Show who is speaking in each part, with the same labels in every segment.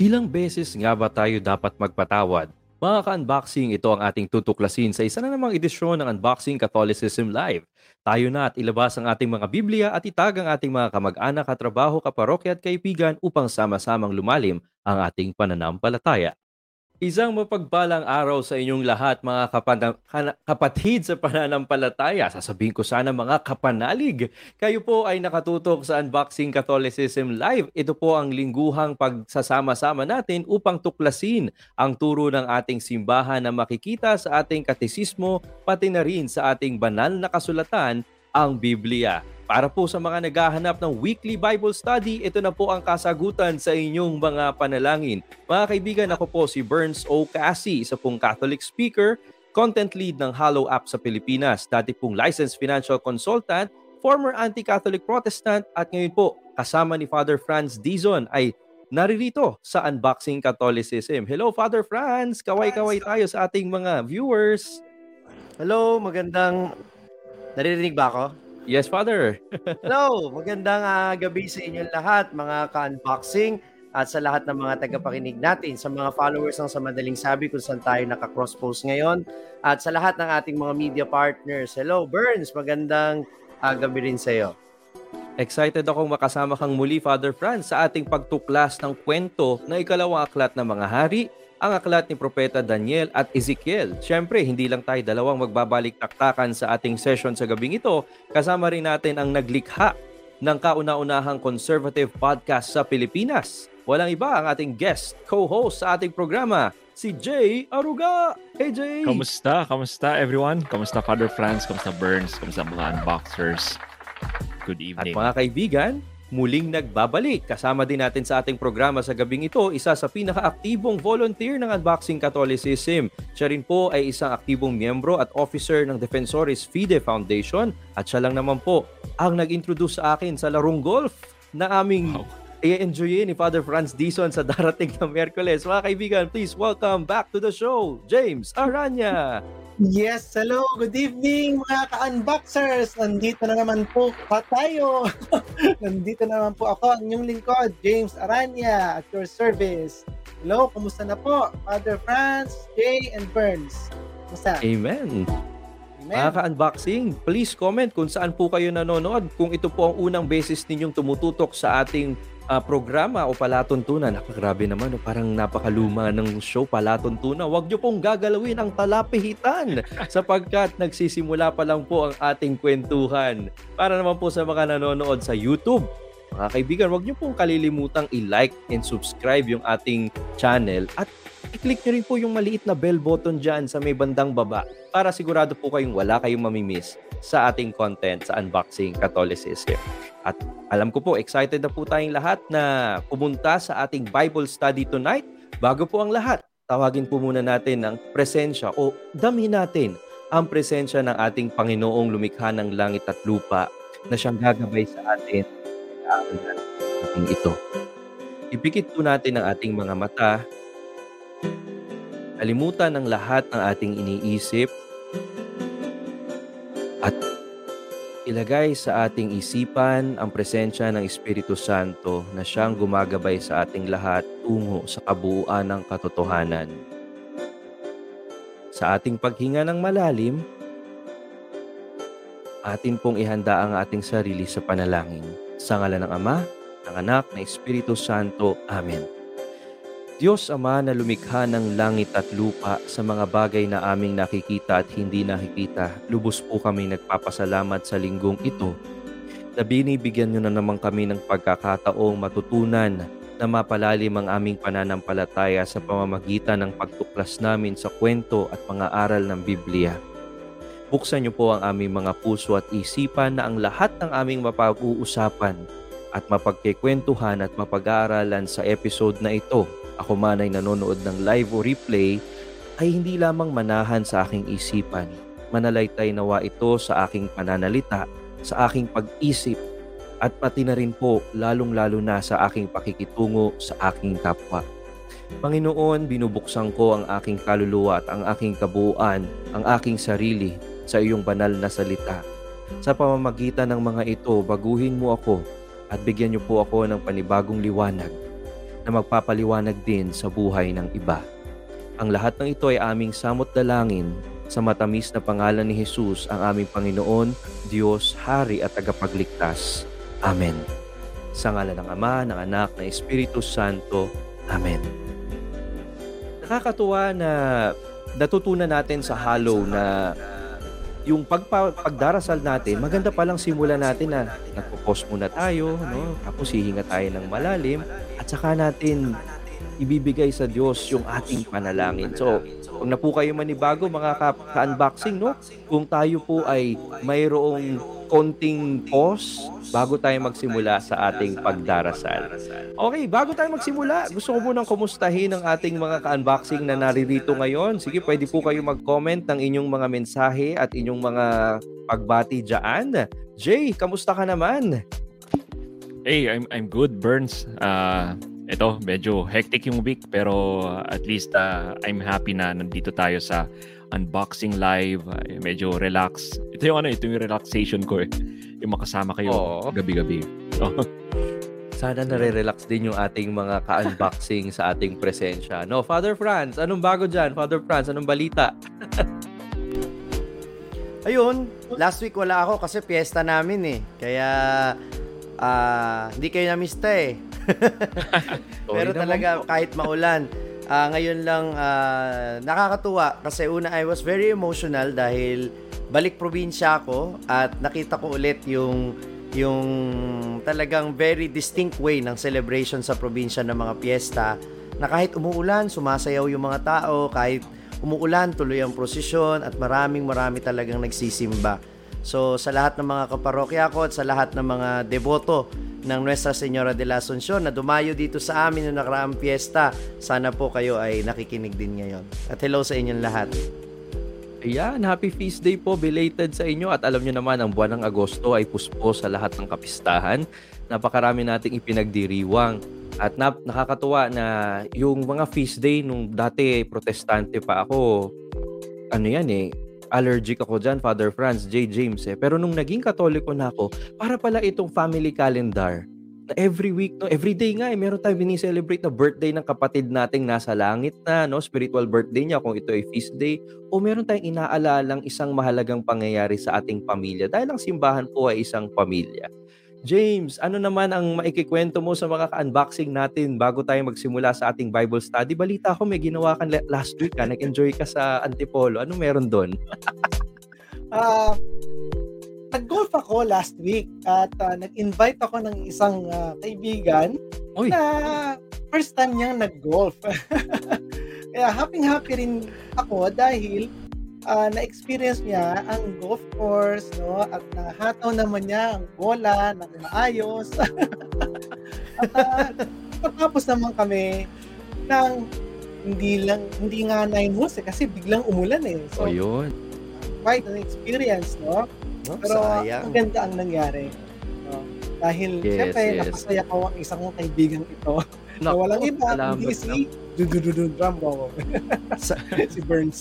Speaker 1: Ilang beses nga ba tayo dapat magpatawad mga ka-unboxing, ito ang ating tutuklasin sa isa na namang edisyon ng Unboxing Catholicism Live. Tayo na at ilabas ang ating mga Biblia at itag ang ating mga kamag-anak, katrabaho, kaparokya at kaibigan upang sama-samang lumalim ang ating pananampalataya. Isang mapagpalang araw sa inyong lahat mga kapatid sa pananampalataya. Sasabihin ko sana mga kapanalig. Kayo po ay nakatutok sa Unboxing Catholicism Live. Ito po ang lingguhang pagsasama-sama natin upang tuklasin ang turo ng ating simbahan na makikita sa ating katesismo pati na rin sa ating banal na kasulatan, ang Biblia. Para po sa mga naghahanap ng weekly Bible study, ito na po ang kasagutan sa inyong mga panalangin. Mga kaibigan, ako po si Burns O. Cassie, isa pong Catholic speaker, content lead ng Hallow App sa Pilipinas, dati pong licensed financial consultant, former anti-Catholic Protestant, at ngayon po, kasama ni Father Franz Dizon ay naririto sa Unboxing Catholicism. Hello, Father Franz! Kaway-kaway tayo sa ating mga viewers.
Speaker 2: Hello, magandang... Naririnig ba ako?
Speaker 1: Yes, Father.
Speaker 2: Hello, magandang uh, gabi sa inyong lahat, mga ka-unboxing at sa lahat ng mga tagapakinig natin, sa mga followers ng Sa Madaling Sabi kung saan tayo naka-cross-post ngayon, at sa lahat ng ating mga media partners. Hello, Burns, magandang uh, gabi rin sa iyo.
Speaker 1: Excited akong makasama kang muli, Father Franz, sa ating pagtuklas ng kwento na ikalawang aklat ng mga hari ang aklat ni Propeta Daniel at Ezekiel. Siyempre, hindi lang tayo dalawang magbabalik taktakan sa ating session sa gabing ito, kasama rin natin ang naglikha ng kauna-unahang conservative podcast sa Pilipinas. Walang iba ang ating guest, co-host sa ating programa, si Jay Aruga. Hey Jay!
Speaker 3: Kamusta? Kamusta everyone? Kamusta Father Franz? Kamusta Burns? Kamusta mga unboxers? Good evening.
Speaker 1: At mga kaibigan, muling nagbabalik. Kasama din natin sa ating programa sa gabing ito, isa sa pinakaaktibong volunteer ng Unboxing Catholicism. Siya rin po ay isang aktibong miyembro at officer ng Defensores FIDE Foundation at siya lang naman po ang nag-introduce sa akin sa larong golf na aming wow i-enjoy ni Father Franz Dison sa darating na Merkules. Mga kaibigan, please welcome back to the show, James Aranya.
Speaker 4: Yes, hello, good evening mga ka-unboxers. Nandito na naman po pa tayo. Nandito na naman po ako, ang inyong lingkod, James Aranya, at your service. Hello, kumusta na po? Father Franz, Jay, and Burns. Kumusta?
Speaker 1: Amen. Amen. Mga ka-unboxing, please comment kung saan po kayo nanonood. Kung ito po ang unang beses ninyong tumututok sa ating uh, programa o palatuntunan. Nakagrabe naman, no? parang napakaluma ng show palatuntunan. Huwag niyo pong gagalawin ang talapihitan sapagkat nagsisimula pa lang po ang ating kwentuhan. Para naman po sa mga nanonood sa YouTube, mga kaibigan, huwag niyo pong kalilimutang i-like and subscribe yung ating channel at i-click nyo rin po yung maliit na bell button dyan sa may bandang baba para sigurado po kayong wala kayong mamimiss sa ating content sa Unboxing Catholicism. At alam ko po, excited na po tayong lahat na pumunta sa ating Bible study tonight. Bago po ang lahat, tawagin po muna natin ang presensya o dami natin ang presensya ng ating Panginoong lumikha ng langit at lupa na siyang gagabay sa atin sa ating ito. Ipikit po natin ang ating mga mata Kalimutan ng lahat ng ating iniisip at ilagay sa ating isipan ang presensya ng Espiritu Santo na siyang gumagabay sa ating lahat tungo sa kabuuan ng katotohanan. Sa ating paghinga ng malalim, atin pong ihanda ang ating sarili sa panalangin. Sa ngala ng Ama, ng Anak, ng Espiritu Santo. Amen. Diyos Ama na lumikha ng langit at lupa sa mga bagay na aming nakikita at hindi nakikita, lubos po kami nagpapasalamat sa linggong ito na binibigyan nyo na naman kami ng pagkakataong matutunan na mapalalim ang aming pananampalataya sa pamamagitan ng pagtuklas namin sa kwento at mga aral ng Biblia. Buksan niyo po ang aming mga puso at isipan na ang lahat ng aming mapag-uusapan at mapagkikwentuhan at mapag-aaralan sa episode na ito. Ako man ay nanonood ng live o replay ay hindi lamang manahan sa aking isipan. Manalaytay nawa ito sa aking pananalita, sa aking pag-isip, at pati na rin po lalong-lalo na sa aking pakikitungo sa aking kapwa. Panginoon, binubuksan ko ang aking kaluluwa at ang aking kabuuan, ang aking sarili sa iyong banal na salita. Sa pamamagitan ng mga ito, baguhin mo ako at bigyan niyo po ako ng panibagong liwanag na magpapaliwanag din sa buhay ng iba. Ang lahat ng ito ay aming samot dalangin sa matamis na pangalan ni Jesus, ang aming Panginoon, Diyos, Hari at Tagapagligtas. Amen. Sa ngalan ng Ama, ng Anak, ng Espiritu Santo. Amen. Nakakatuwa na natutunan natin sa Hollow na yung pagpa, pagdarasal natin, maganda palang simula natin na nagpo-pause muna tayo, no? tapos hihinga tayo ng malalim, at saka natin ibibigay sa Diyos yung ating panalangin. So, kung na po kayo manibago mga ka- ka-unboxing, no? kung tayo po ay mayroong konting pause bago tayo magsimula sa ating pagdarasal. Okay, bago tayo magsimula, gusto ko munang kumustahin ang ating mga ka-unboxing na naririto ngayon. Sige, pwede po kayo mag-comment ng inyong mga mensahe at inyong mga pagbati dyan. Jay, kamusta ka naman?
Speaker 3: Hey, I'm I'm good, Burns. Uh, ito, medyo hectic yung week pero at least uh, I'm happy na nandito tayo sa unboxing live. Uh, medyo relax. Ito yung ano, ito yung relaxation ko eh. Yung makasama kayo
Speaker 1: Oo.
Speaker 3: gabi-gabi. So,
Speaker 1: Sana nare-relax din yung ating mga ka-unboxing sa ating presensya. No, Father Franz, anong bago dyan? Father Franz, anong balita?
Speaker 2: Ayun, last week wala ako kasi piyesta namin eh. Kaya ah, hindi kayo namista eh. Pero talaga kahit maulan, ah, ngayon lang ah, nakakatuwa kasi una I was very emotional dahil balik probinsya ako at nakita ko ulit yung yung talagang very distinct way ng celebration sa probinsya ng mga piyesta na kahit umuulan, sumasayaw yung mga tao, kahit umuulan, tuloy ang prosesyon at maraming marami talagang nagsisimba. So sa lahat ng mga kaparokya ko at sa lahat ng mga deboto ng Nuestra Señora de la Asunción na dumayo dito sa amin noong nakaraang piyesta, sana po kayo ay nakikinig din ngayon. At hello sa inyong lahat.
Speaker 1: Ayan, happy feast day po belated sa inyo at alam nyo naman ang buwan ng Agosto ay puspo sa lahat ng kapistahan. Napakarami nating ipinagdiriwang at nap- nakakatuwa na yung mga feast day nung dati protestante pa ako, ano yan eh, allergic ako dyan, Father Franz, J. James eh. Pero nung naging katoliko na ako, para pala itong family calendar na every week, no, every day nga eh, meron tayong bini-celebrate na birthday ng kapatid nating nasa langit na, no, spiritual birthday niya kung ito ay feast day o meron tayong inaalalang isang mahalagang pangyayari sa ating pamilya dahil ang simbahan po ay isang pamilya. James, ano naman ang maikikwento mo sa mga ka-unboxing natin bago tayo magsimula sa ating Bible study? Balita ko may ginawa ka la- last week ka, nag-enjoy ka sa Antipolo. Ano meron doon?
Speaker 4: Ah, nag-golf ako last week at ah, nag-invite ako ng isang ah, kaibigan
Speaker 1: Uy.
Speaker 4: na first time niyang nag-golf. Kaya happy-happy rin ako dahil ah, na-experience niya ang golf course no at nahataw naman niya ang bola ng maayos. at ah, patapos naman kami ng hindi lang hindi nga nine holes eh, kasi biglang umulan eh. So
Speaker 1: yun.
Speaker 4: quite an experience, no?
Speaker 2: No?
Speaker 4: Pero
Speaker 2: Sayang.
Speaker 4: ang ganda ang nangyari. No? Dahil
Speaker 1: Yes,
Speaker 4: syempre
Speaker 1: yes.
Speaker 4: napasaya ko ang isang kaibigan ito na
Speaker 1: Naku,
Speaker 4: walang iba kundi si drum.
Speaker 2: Sa-
Speaker 4: si Burns.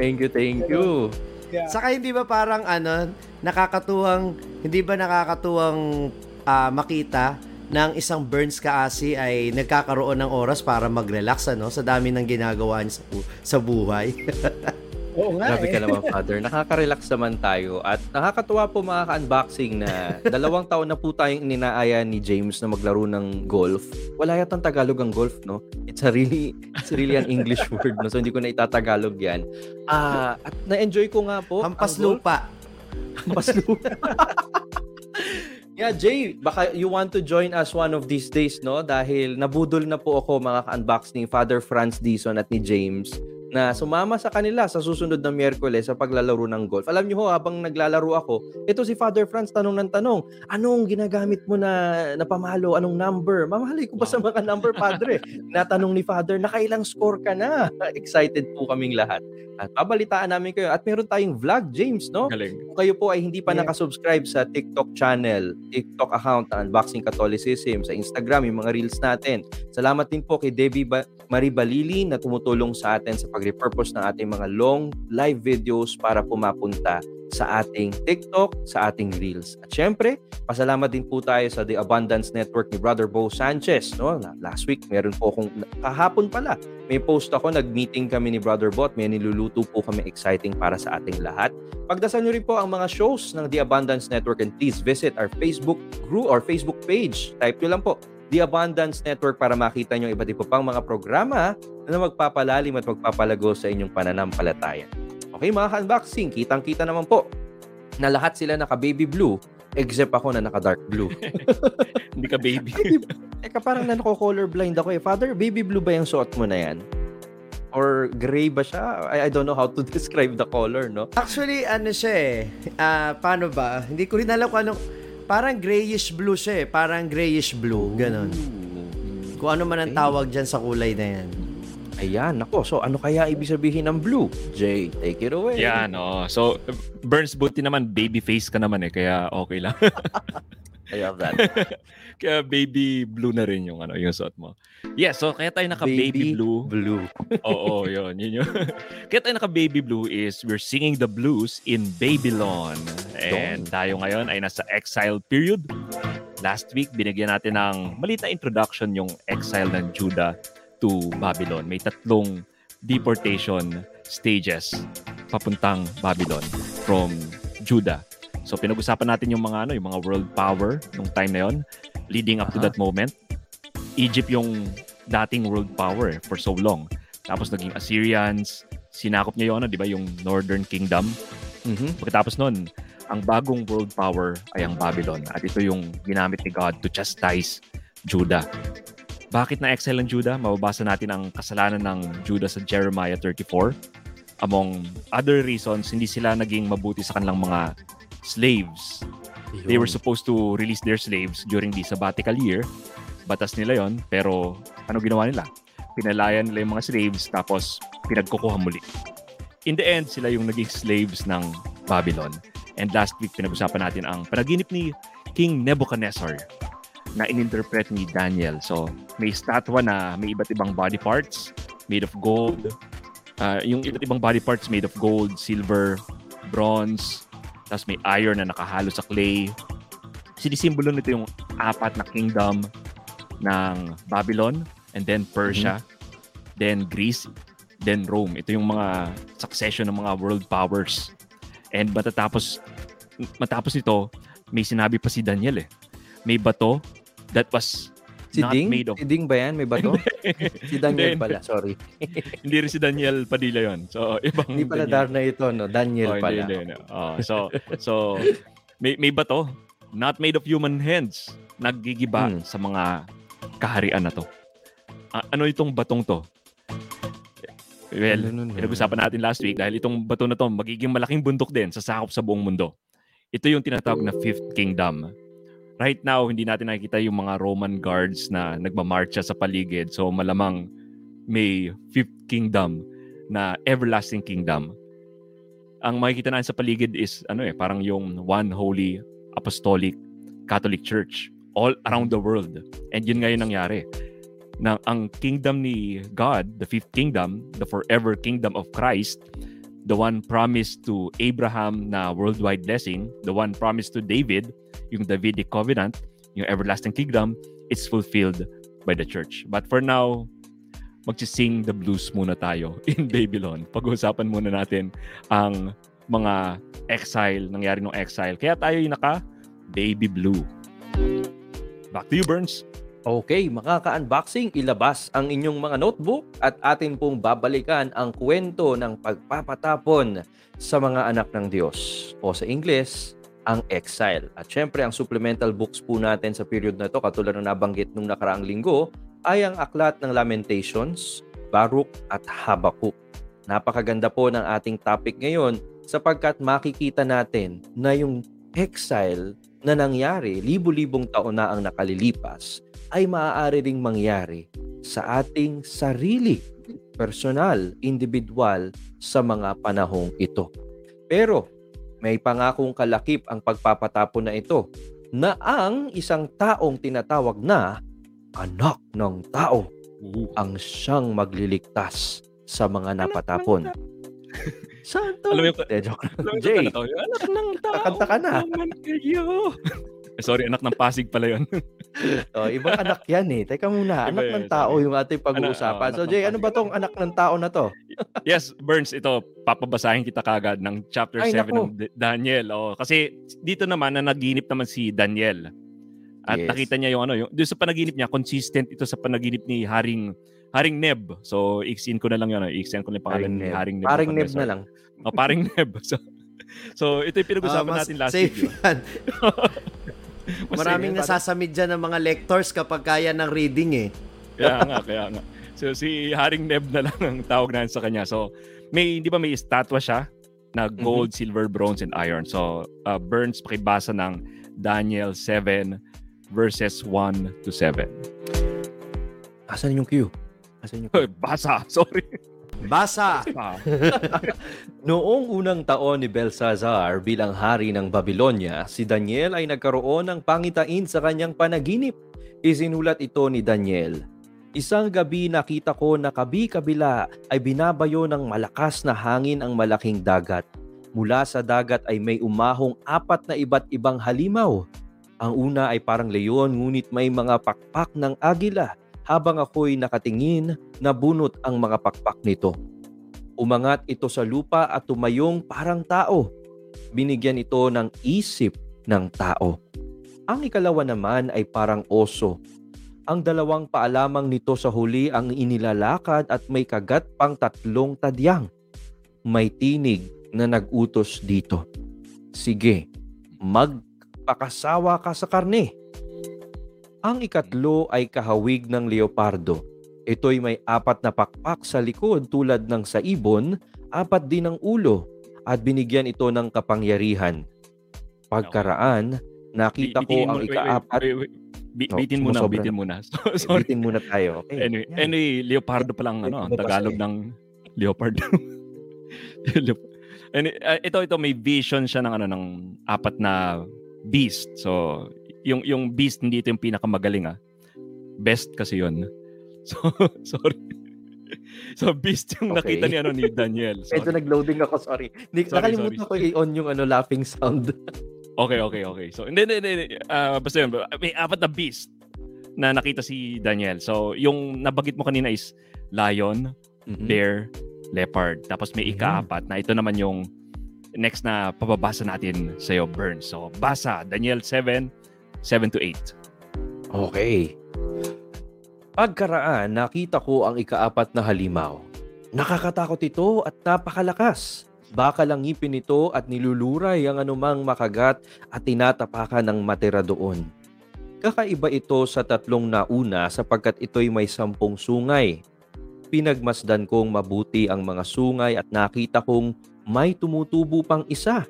Speaker 1: Thank you, thank you.
Speaker 4: yeah.
Speaker 2: Saka hindi ba parang ano, nakakatuwang, hindi ba nakakatuwang ah, makita ng isang Burns kaasi ay nagkakaroon ng oras para mag-relax ano sa dami ng ginagawa niya sa, bu- sa buhay.
Speaker 4: Oo nga
Speaker 1: Grabe
Speaker 4: eh.
Speaker 1: ka naman, Father. Nakaka-relax naman tayo. At nakakatuwa po mga ka-unboxing na dalawang taon na po tayong ninaaya ni James na maglaro ng golf. Wala yatang Tagalog ang golf, no? It's a really, it's really an English word, no? So hindi ko na itatagalog yan. Ah, at na-enjoy ko nga po.
Speaker 2: Hampas lupa.
Speaker 1: Hampas lupa. yeah, Jay, baka you want to join us one of these days, no? Dahil nabudol na po ako mga ka-unbox ni Father Franz Dison at ni James na sumama sa kanila sa susunod na Miyerkules sa paglalaro ng golf. Alam niyo ho, habang naglalaro ako, ito si Father Franz tanong ng tanong, anong ginagamit mo na napamalo? Anong number? Mamahalay ko ba sa mga number, Padre? Natanong ni Father, nakailang score ka na? Excited po kaming lahat. At babalitaan namin kayo. At meron tayong vlog, James, no?
Speaker 3: Galing.
Speaker 1: Kung kayo po ay hindi pa
Speaker 4: Yeah.
Speaker 1: nakasubscribe sa TikTok channel, TikTok account na Unboxing Catholicism, sa Instagram, yung mga reels natin. Salamat din po kay Debbie ba- Marie Balili na tumutulong sa atin sa pag-repurpose ng ating mga long live videos para pumapunta sa ating TikTok, sa ating Reels. At syempre, pasalamat din po tayo sa The Abundance Network ni Brother Bo Sanchez. No? La- Last week, meron po akong, kahapon pala, may post ako, nag-meeting kami ni Brother Bot, may niluluto po kami exciting para sa ating lahat. Pagdasal nyo rin po ang mga shows ng The Abundance Network and please visit our Facebook group or Facebook page. Type nyo lang po, The Abundance Network para makita nyo iba't iba pang mga programa na magpapalalim at magpapalago sa inyong pananampalataya. Okay mga ka-unboxing, kitang-kita naman po na lahat sila naka-baby blue except ako na naka-dark blue.
Speaker 3: Hindi ka baby.
Speaker 1: Eka, parang na nako-colorblind ako eh. Father, baby blue ba yung suot mo na yan? Or gray ba siya? I, I don't know how to describe the color, no?
Speaker 2: Actually, ano siya eh. Ah, paano ba? Hindi ko rin alam kung anong... Parang grayish blue siya eh. Parang grayish blue. Ganon. Kung ano man ang tawag dyan sa kulay na yan.
Speaker 1: Ayan, nako. So, ano kaya ibig sabihin ng blue? Jay, take it away.
Speaker 3: Yan, oh. So, Burns, buti naman, baby face ka naman eh. Kaya okay lang.
Speaker 1: I love that.
Speaker 3: Kaya baby blue na rin yung, ano, yung suot mo. Yeah, so kaya tayo naka-baby blue.
Speaker 1: Blue.
Speaker 3: Oo, yun. Yun yun. Kaya tayo naka-baby blue is we're singing the blues in Babylon. And tayo ngayon ay nasa exile period. Last week, binigyan natin ng malita introduction yung exile ng Judah to Babylon. May tatlong deportation stages papuntang Babylon from Judah. So pinag-usapan natin yung mga ano, yung mga world power nung time na yon leading up to
Speaker 1: Aha.
Speaker 3: that moment. Egypt yung dating world power for so long. Tapos naging Assyrians, sinakop niya yung ano, 'di ba, yung Northern Kingdom.
Speaker 1: Mhm.
Speaker 3: Pagkatapos nun, ang bagong world power ay ang Babylon. At ito yung ginamit ni God to chastise Judah. Bakit na exile ang Judah? Mababasa natin ang kasalanan ng Judah sa Jeremiah 34. Among other reasons, hindi sila naging mabuti sa kanilang mga slaves. They were supposed to release their slaves during the sabbatical year. Batas nila yon pero ano ginawa nila? Pinalayan nila yung mga slaves tapos pinagkukuha muli. In the end, sila yung naging slaves ng Babylon. And last week, pinag-usapan natin ang panaginip ni King Nebuchadnezzar na ininterpret ni Daniel. So, may statwa na may iba't ibang body parts made of gold. Ah, yung iba't ibang body parts made of gold, silver, bronze, tapos may iron na nakahalo sa clay. Sinisimbolo nito yung apat na kingdom ng Babylon, and then Persia, then Greece, then Rome. Ito yung mga succession ng mga world powers. And matatapos matapos ito, may sinabi pa si Daniel eh. May bato that was
Speaker 1: Si
Speaker 3: not
Speaker 1: Ding?
Speaker 3: made of
Speaker 1: Si Ding ba yan? May bato? si Daniel
Speaker 3: Hindi,
Speaker 1: pala, sorry.
Speaker 3: hindi rin si Daniel Padilla yon. So, ibang
Speaker 1: Hindi pala
Speaker 3: Daniel.
Speaker 1: Darna ito, no? Daniel
Speaker 3: Oh, hindi,
Speaker 1: pala.
Speaker 3: hindi, hindi. Oh, so, so may, may bato, not made of human hands, naggigiba
Speaker 1: Hmm.
Speaker 3: sa mga kaharian na to. Ah, ano itong batong to? Well,
Speaker 1: nun,
Speaker 3: pinag-usapan natin last week dahil itong bato na to magiging malaking bundok din sa sakop sa buong mundo. Ito yung tinatawag na Fifth Kingdom. Right now, hindi natin nakikita yung mga Roman guards na nagmamarcha sa paligid. So malamang may Fifth Kingdom na Everlasting Kingdom. Ang makikita natin sa paligid is ano eh, parang yung One Holy Apostolic Catholic Church all around the world. And yun nga yung nangyari. Na ang kingdom ni God, the fifth kingdom, the forever kingdom of Christ, the one promised to Abraham na worldwide blessing, the one promised to David, yung Davidic covenant, yung everlasting kingdom, it's fulfilled by the church. But for now, magsising the blues muna tayo in Babylon. Pag-uusapan muna natin ang mga exile, nangyari ng exile. Kaya tayo yung naka baby blue. Back to you, Burns.
Speaker 1: Okay, makaka-unboxing, ilabas ang inyong mga notebook at atin pong babalikan ang kwento ng pagpapatapon sa mga anak ng Diyos o sa Ingles, ang exile. At syempre, ang supplemental books po natin sa period na ito, katulad ng nabanggit nung nakaraang linggo, ay ang aklat ng Lamentations, Baruch at Habakkuk. Napakaganda po ng ating topic ngayon sapagkat makikita natin na yung exile na nangyari, libu-libong taon na ang nakalilipas, ay maaari ring mangyari sa ating sarili, personal, individual sa mga panahong ito. Pero may pangakong kalakip ang pagpapatapon na ito na ang isang taong tinatawag na anak ng tao ang siyang magliligtas sa mga napatapon. Saan to?
Speaker 3: Alam mo yung-
Speaker 1: De, joke lang.
Speaker 3: Alam mo yung
Speaker 1: Jay,
Speaker 3: kanta na to? Anak ng tao.
Speaker 1: kakanta ka
Speaker 3: Sorry, anak ng Pasig pala yun.
Speaker 1: Oh, ibang anak yan eh. Teka muna,
Speaker 3: Iba
Speaker 1: anak
Speaker 3: yun,
Speaker 1: ng tao
Speaker 3: sorry.
Speaker 1: yung ating pag-uusapan.
Speaker 3: Anak-
Speaker 1: So
Speaker 3: oh, anak
Speaker 1: Jay, ano ba tong anak ng tao na to?
Speaker 3: yes, Burns, ito, papabasahin kita kagad ng chapter
Speaker 1: Ay,
Speaker 3: 7
Speaker 1: naku.
Speaker 3: ng Daniel. Oh, kasi dito naman na naginip naman si Daniel. At
Speaker 1: Yes.
Speaker 3: nakita niya yung ano, yung doon sa panaginip niya, consistent ito sa panaginip ni Haring Haring Neb. So, iksin ko na lang yun. ano, Iksin ko na yung pangalan ni Haring Neb.
Speaker 1: Paring neb na lang.
Speaker 3: Oh, paring Neb. So, so ito yung pinag-usapan
Speaker 2: Ah, mas
Speaker 3: natin last
Speaker 2: safe
Speaker 3: week.
Speaker 2: yan. Maraming nasasamid dyan ng mga lectors kapag kaya ng reading eh.
Speaker 3: Kaya nga, kaya nga. So si Haring Neb na lang ang tawag natin sa kanya. So may, di ba may estatwa siya na gold, silver, bronze, and iron. So uh, Burns, pakibasa ng Daniel 7 verses 1 to 7.
Speaker 1: Asan yung cue? Asan yung
Speaker 3: Hoy, Basa! Sorry.
Speaker 2: Basa!
Speaker 1: Noong unang taon ni Belshazzar bilang hari ng Babylonia, si Daniel ay nagkaroon ng pangitain sa kanyang panaginip. Isinulat ito ni Daniel. Isang gabi nakita ko na kabi-kabila ay binabayo ng malakas na hangin ang malaking dagat. Mula sa dagat ay may umahong apat na iba't ibang halimaw. Ang una ay parang leon ngunit may mga pakpak ng agila. Habang ako'y nakatingin, nabunot ang mga pakpak nito. Umangat ito sa lupa at tumayong parang tao. Binigyan ito ng isip ng tao. Ang ikalawa naman ay parang oso. Ang dalawang paalamang nito sa huli ang inilalakad at may kagat pang tatlong tadyang. May tinig na nagutos dito. Sige, magpakasawa ka sa karne. Ang ikatlo ay kahawig ng leopardo. Ito'y may apat na pakpak sa likod tulad ng sa ibon, apat din ang ulo, at binigyan ito ng kapangyarihan. Pagkaraan, nakita ko ang ikaapat.
Speaker 3: bitin muna, bitin muna. So, sorry.
Speaker 1: Bitin muna tayo. Okay.
Speaker 3: Anyway,
Speaker 1: Yan.
Speaker 3: anyway, leopardo pa lang ano, Tagalog
Speaker 1: eh.
Speaker 3: ng leopard. Leop- Anyway, uh, ito ito may vision siya ng ano ng apat na beast. So, yung yung beast hindi ito yung pinakamagaling ah. Best kasi 'yon. So, sorry. So, beast yung
Speaker 1: Okay.
Speaker 3: nakita ni ano ni Daniel.
Speaker 1: Medyo
Speaker 3: Sorry.
Speaker 1: nag-loading ako, sorry. Hindi,
Speaker 3: Sorry,
Speaker 1: nakalimutan ko i-on yung ano, laughing sound.
Speaker 3: Okay, okay, okay. So, hindi, hindi, hindi. Ah, basta yun. May apat na beast na nakita si Daniel. So, yung nabagit mo kanina is lion,
Speaker 1: Mhm.
Speaker 3: bear, leopard. Tapos may
Speaker 1: Mhm.
Speaker 3: ikaapat na ito naman yung next na pababasa natin sa iyo, Burns. So, basa, Daniel 7, 7 to 8.
Speaker 1: Okay. Pagkaraan, nakita ko ang ikaapat na halimaw. Nakakatakot ito at napakalakas. Baka lang ngipin ito at niluluray ang anumang makagat at tinatapakan ng matira doon. Kakaiba ito sa tatlong nauna sapagkat ito'y may sampung sungay. Pinagmasdan kong mabuti ang mga sungay at nakita kong may tumutubo pang isa.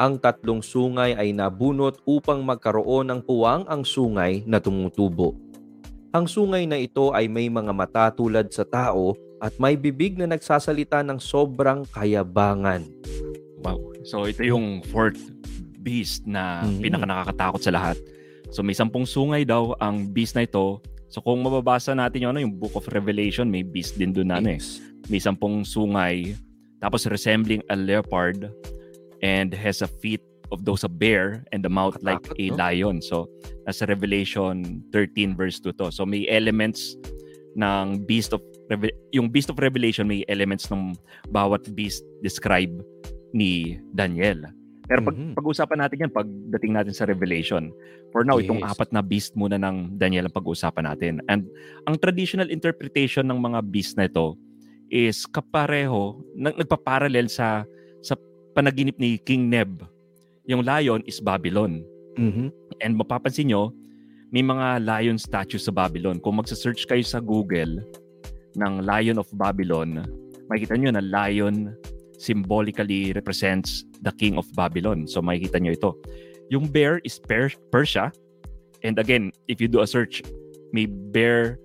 Speaker 1: Ang tatlong sungay ay nabunot upang magkaroon ng puwang ang sungay na tumutubo. Ang sungay na ito ay may mga mata tulad sa tao at may bibig na nagsasalita ng sobrang kayabangan.
Speaker 3: Wow. So, ito yung fourth beast na
Speaker 1: Mhm.
Speaker 3: pinaka nakakatakot sa lahat. So, may sampung sungay daw ang beast na ito. So, kung mababasa natin yung, ano, yung Book of Revelation, may beast din doon na ano eh. may sampung sungay, tapos resembling a leopard, and has a feet of those a bear and the mouth like a lion. So, nasa Revelation 13 verse 2 to. So, may elements ng beast of yung beast of revelation may elements ng bawat beast describe ni Daniel. Pero pag
Speaker 1: Mhm.
Speaker 3: pag-usapan natin yan pagdating natin sa revelation. For now, itong
Speaker 1: Yes.
Speaker 3: apat na beast muna ng Daniel ang pag-uusapan natin. And ang traditional interpretation ng mga beast na ito is kapareho, nag- nagpaparallel sa sa panaginip ni King Neb. Yung lion is Babylon.
Speaker 1: Mhm.
Speaker 3: And mapapansin nyo, may mga lion statues sa Babylon. Kung magsa-search kayo sa Google ng Lion of Babylon, makikita nyo na lion symbolically represents the king of Babylon. So makikita nyo ito. Yung bear is per- Persia. And again, if you do a search, may bear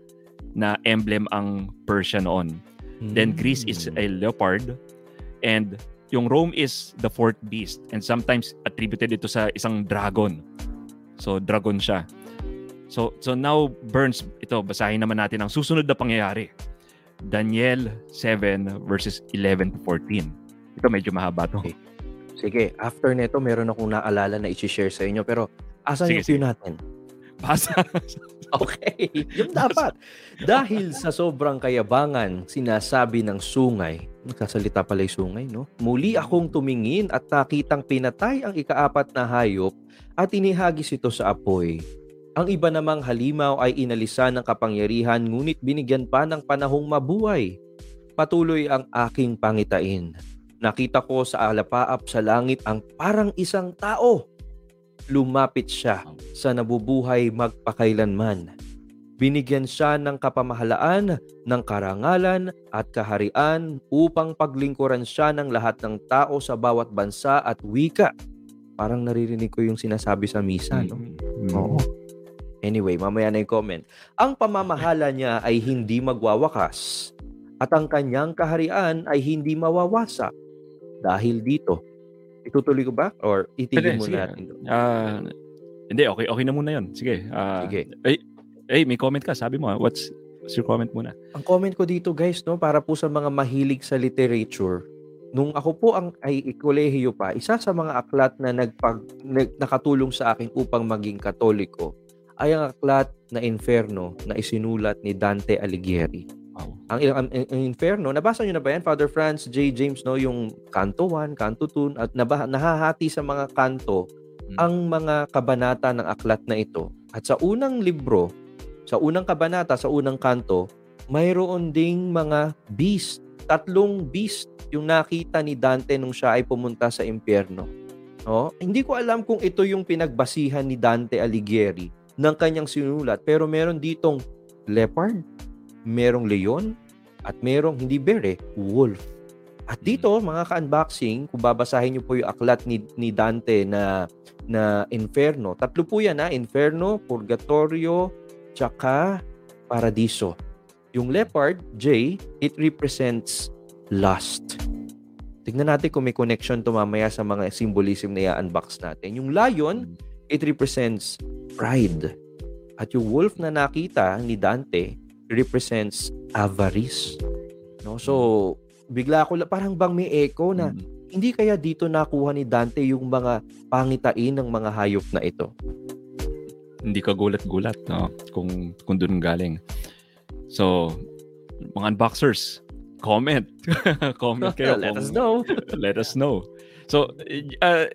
Speaker 3: na emblem ang Persia noon. Then Greece is a leopard. And yung Rome is the fourth beast. And sometimes attributed ito sa isang dragon. So dragon siya. So so now Burns, ito basahin naman natin ang susunod na pangyayari. Daniel 7 verses 11 to 14. Ito medyo mahaba to.
Speaker 1: Okay. Sige, after nito meron akong naalala na i-share sa inyo pero asan
Speaker 3: Sige,
Speaker 1: yung cue natin?
Speaker 3: Basa.
Speaker 1: Okay, yung dapat. Dahil sa sobrang kayabangan, sinasabi ng sungay, nagsasalita pala yung sungay, no? Muli akong tumingin at nakitang pinatay ang ikaapat na hayop at inihagis ito sa apoy. Ang iba namang halimaw ay inalisan ng kapangyarihan ngunit binigyan pa ng panahong mabuhay. Patuloy ang aking pangitain. Nakita ko sa alapaap sa langit ang parang isang tao. Lumapit siya sa nabubuhay magpakailanman. Binigyan siya ng kapamahalaan, ng karangalan at kaharian upang paglingkuran siya ng lahat ng tao sa bawat bansa at wika. Parang naririnig ko yung sinasabi sa misa, no?
Speaker 3: Mm.
Speaker 1: Oo. Anyway, mamaya na yung comment. Ang pamamahala niya ay hindi magwawakas at ang kanyang kaharian ay hindi mawawasak. Dahil dito, itutuloy ko ba? Or itigil muna
Speaker 3: sige.
Speaker 1: natin?
Speaker 3: Ah, hindi, okay, okay na muna yun. Sige. ah,
Speaker 1: Sige.
Speaker 3: Eh, eh, may comment ka. Sabi mo, ah, what's, what's your comment muna?
Speaker 1: Ang comment ko dito guys, no, para po sa mga mahilig sa literature, nung ako po ang ay kolehiyo pa, isa sa mga aklat na nagpag nag- nakatulong sa akin upang maging katoliko ay ang aklat na Inferno na isinulat ni Dante Alighieri. Ang, ang, ang- ang Inferno, nabasa niyo na ba yan, Father Franz, J. James, no, yung Canto 1, Canto 2, at naba, nahahati sa mga kanto
Speaker 3: Hmm.
Speaker 1: ang mga kabanata ng aklat na ito. At sa unang libro, sa unang kabanata, sa unang kanto, mayroon ding mga beast. Tatlong beast yung nakita ni Dante nung siya ay pumunta sa impyerno. No? Hindi ko alam kung ito yung pinagbasihan ni Dante Alighieri ng kanyang sinulat. Pero meron ditong leopard, merong leon, at merong hindi bear eh, wolf. At dito, mga ka-unboxing, kung babasahin niyo po yung aklat ni, ni Dante na na Inferno. Tatlo po yan ha, Inferno, Purgatorio, tsaka Paradiso. Yung leopard, J, it represents lust. Tignan natin kung may connection to mamaya sa mga symbolism na i-unbox natin. Yung lion, it represents pride. At yung wolf na nakita ni Dante represents avarice. No? So, bigla ko parang bang may echo na
Speaker 3: Mm.
Speaker 1: hindi kaya dito nakuha ni Dante yung mga pangitain ng mga hayop na ito.
Speaker 3: Hindi ka gulat-gulat no? kung, kung doon galing. So, mga unboxers, comment. comment kayo.
Speaker 1: Let
Speaker 3: kung-
Speaker 1: us know.
Speaker 3: let us know. So, uh,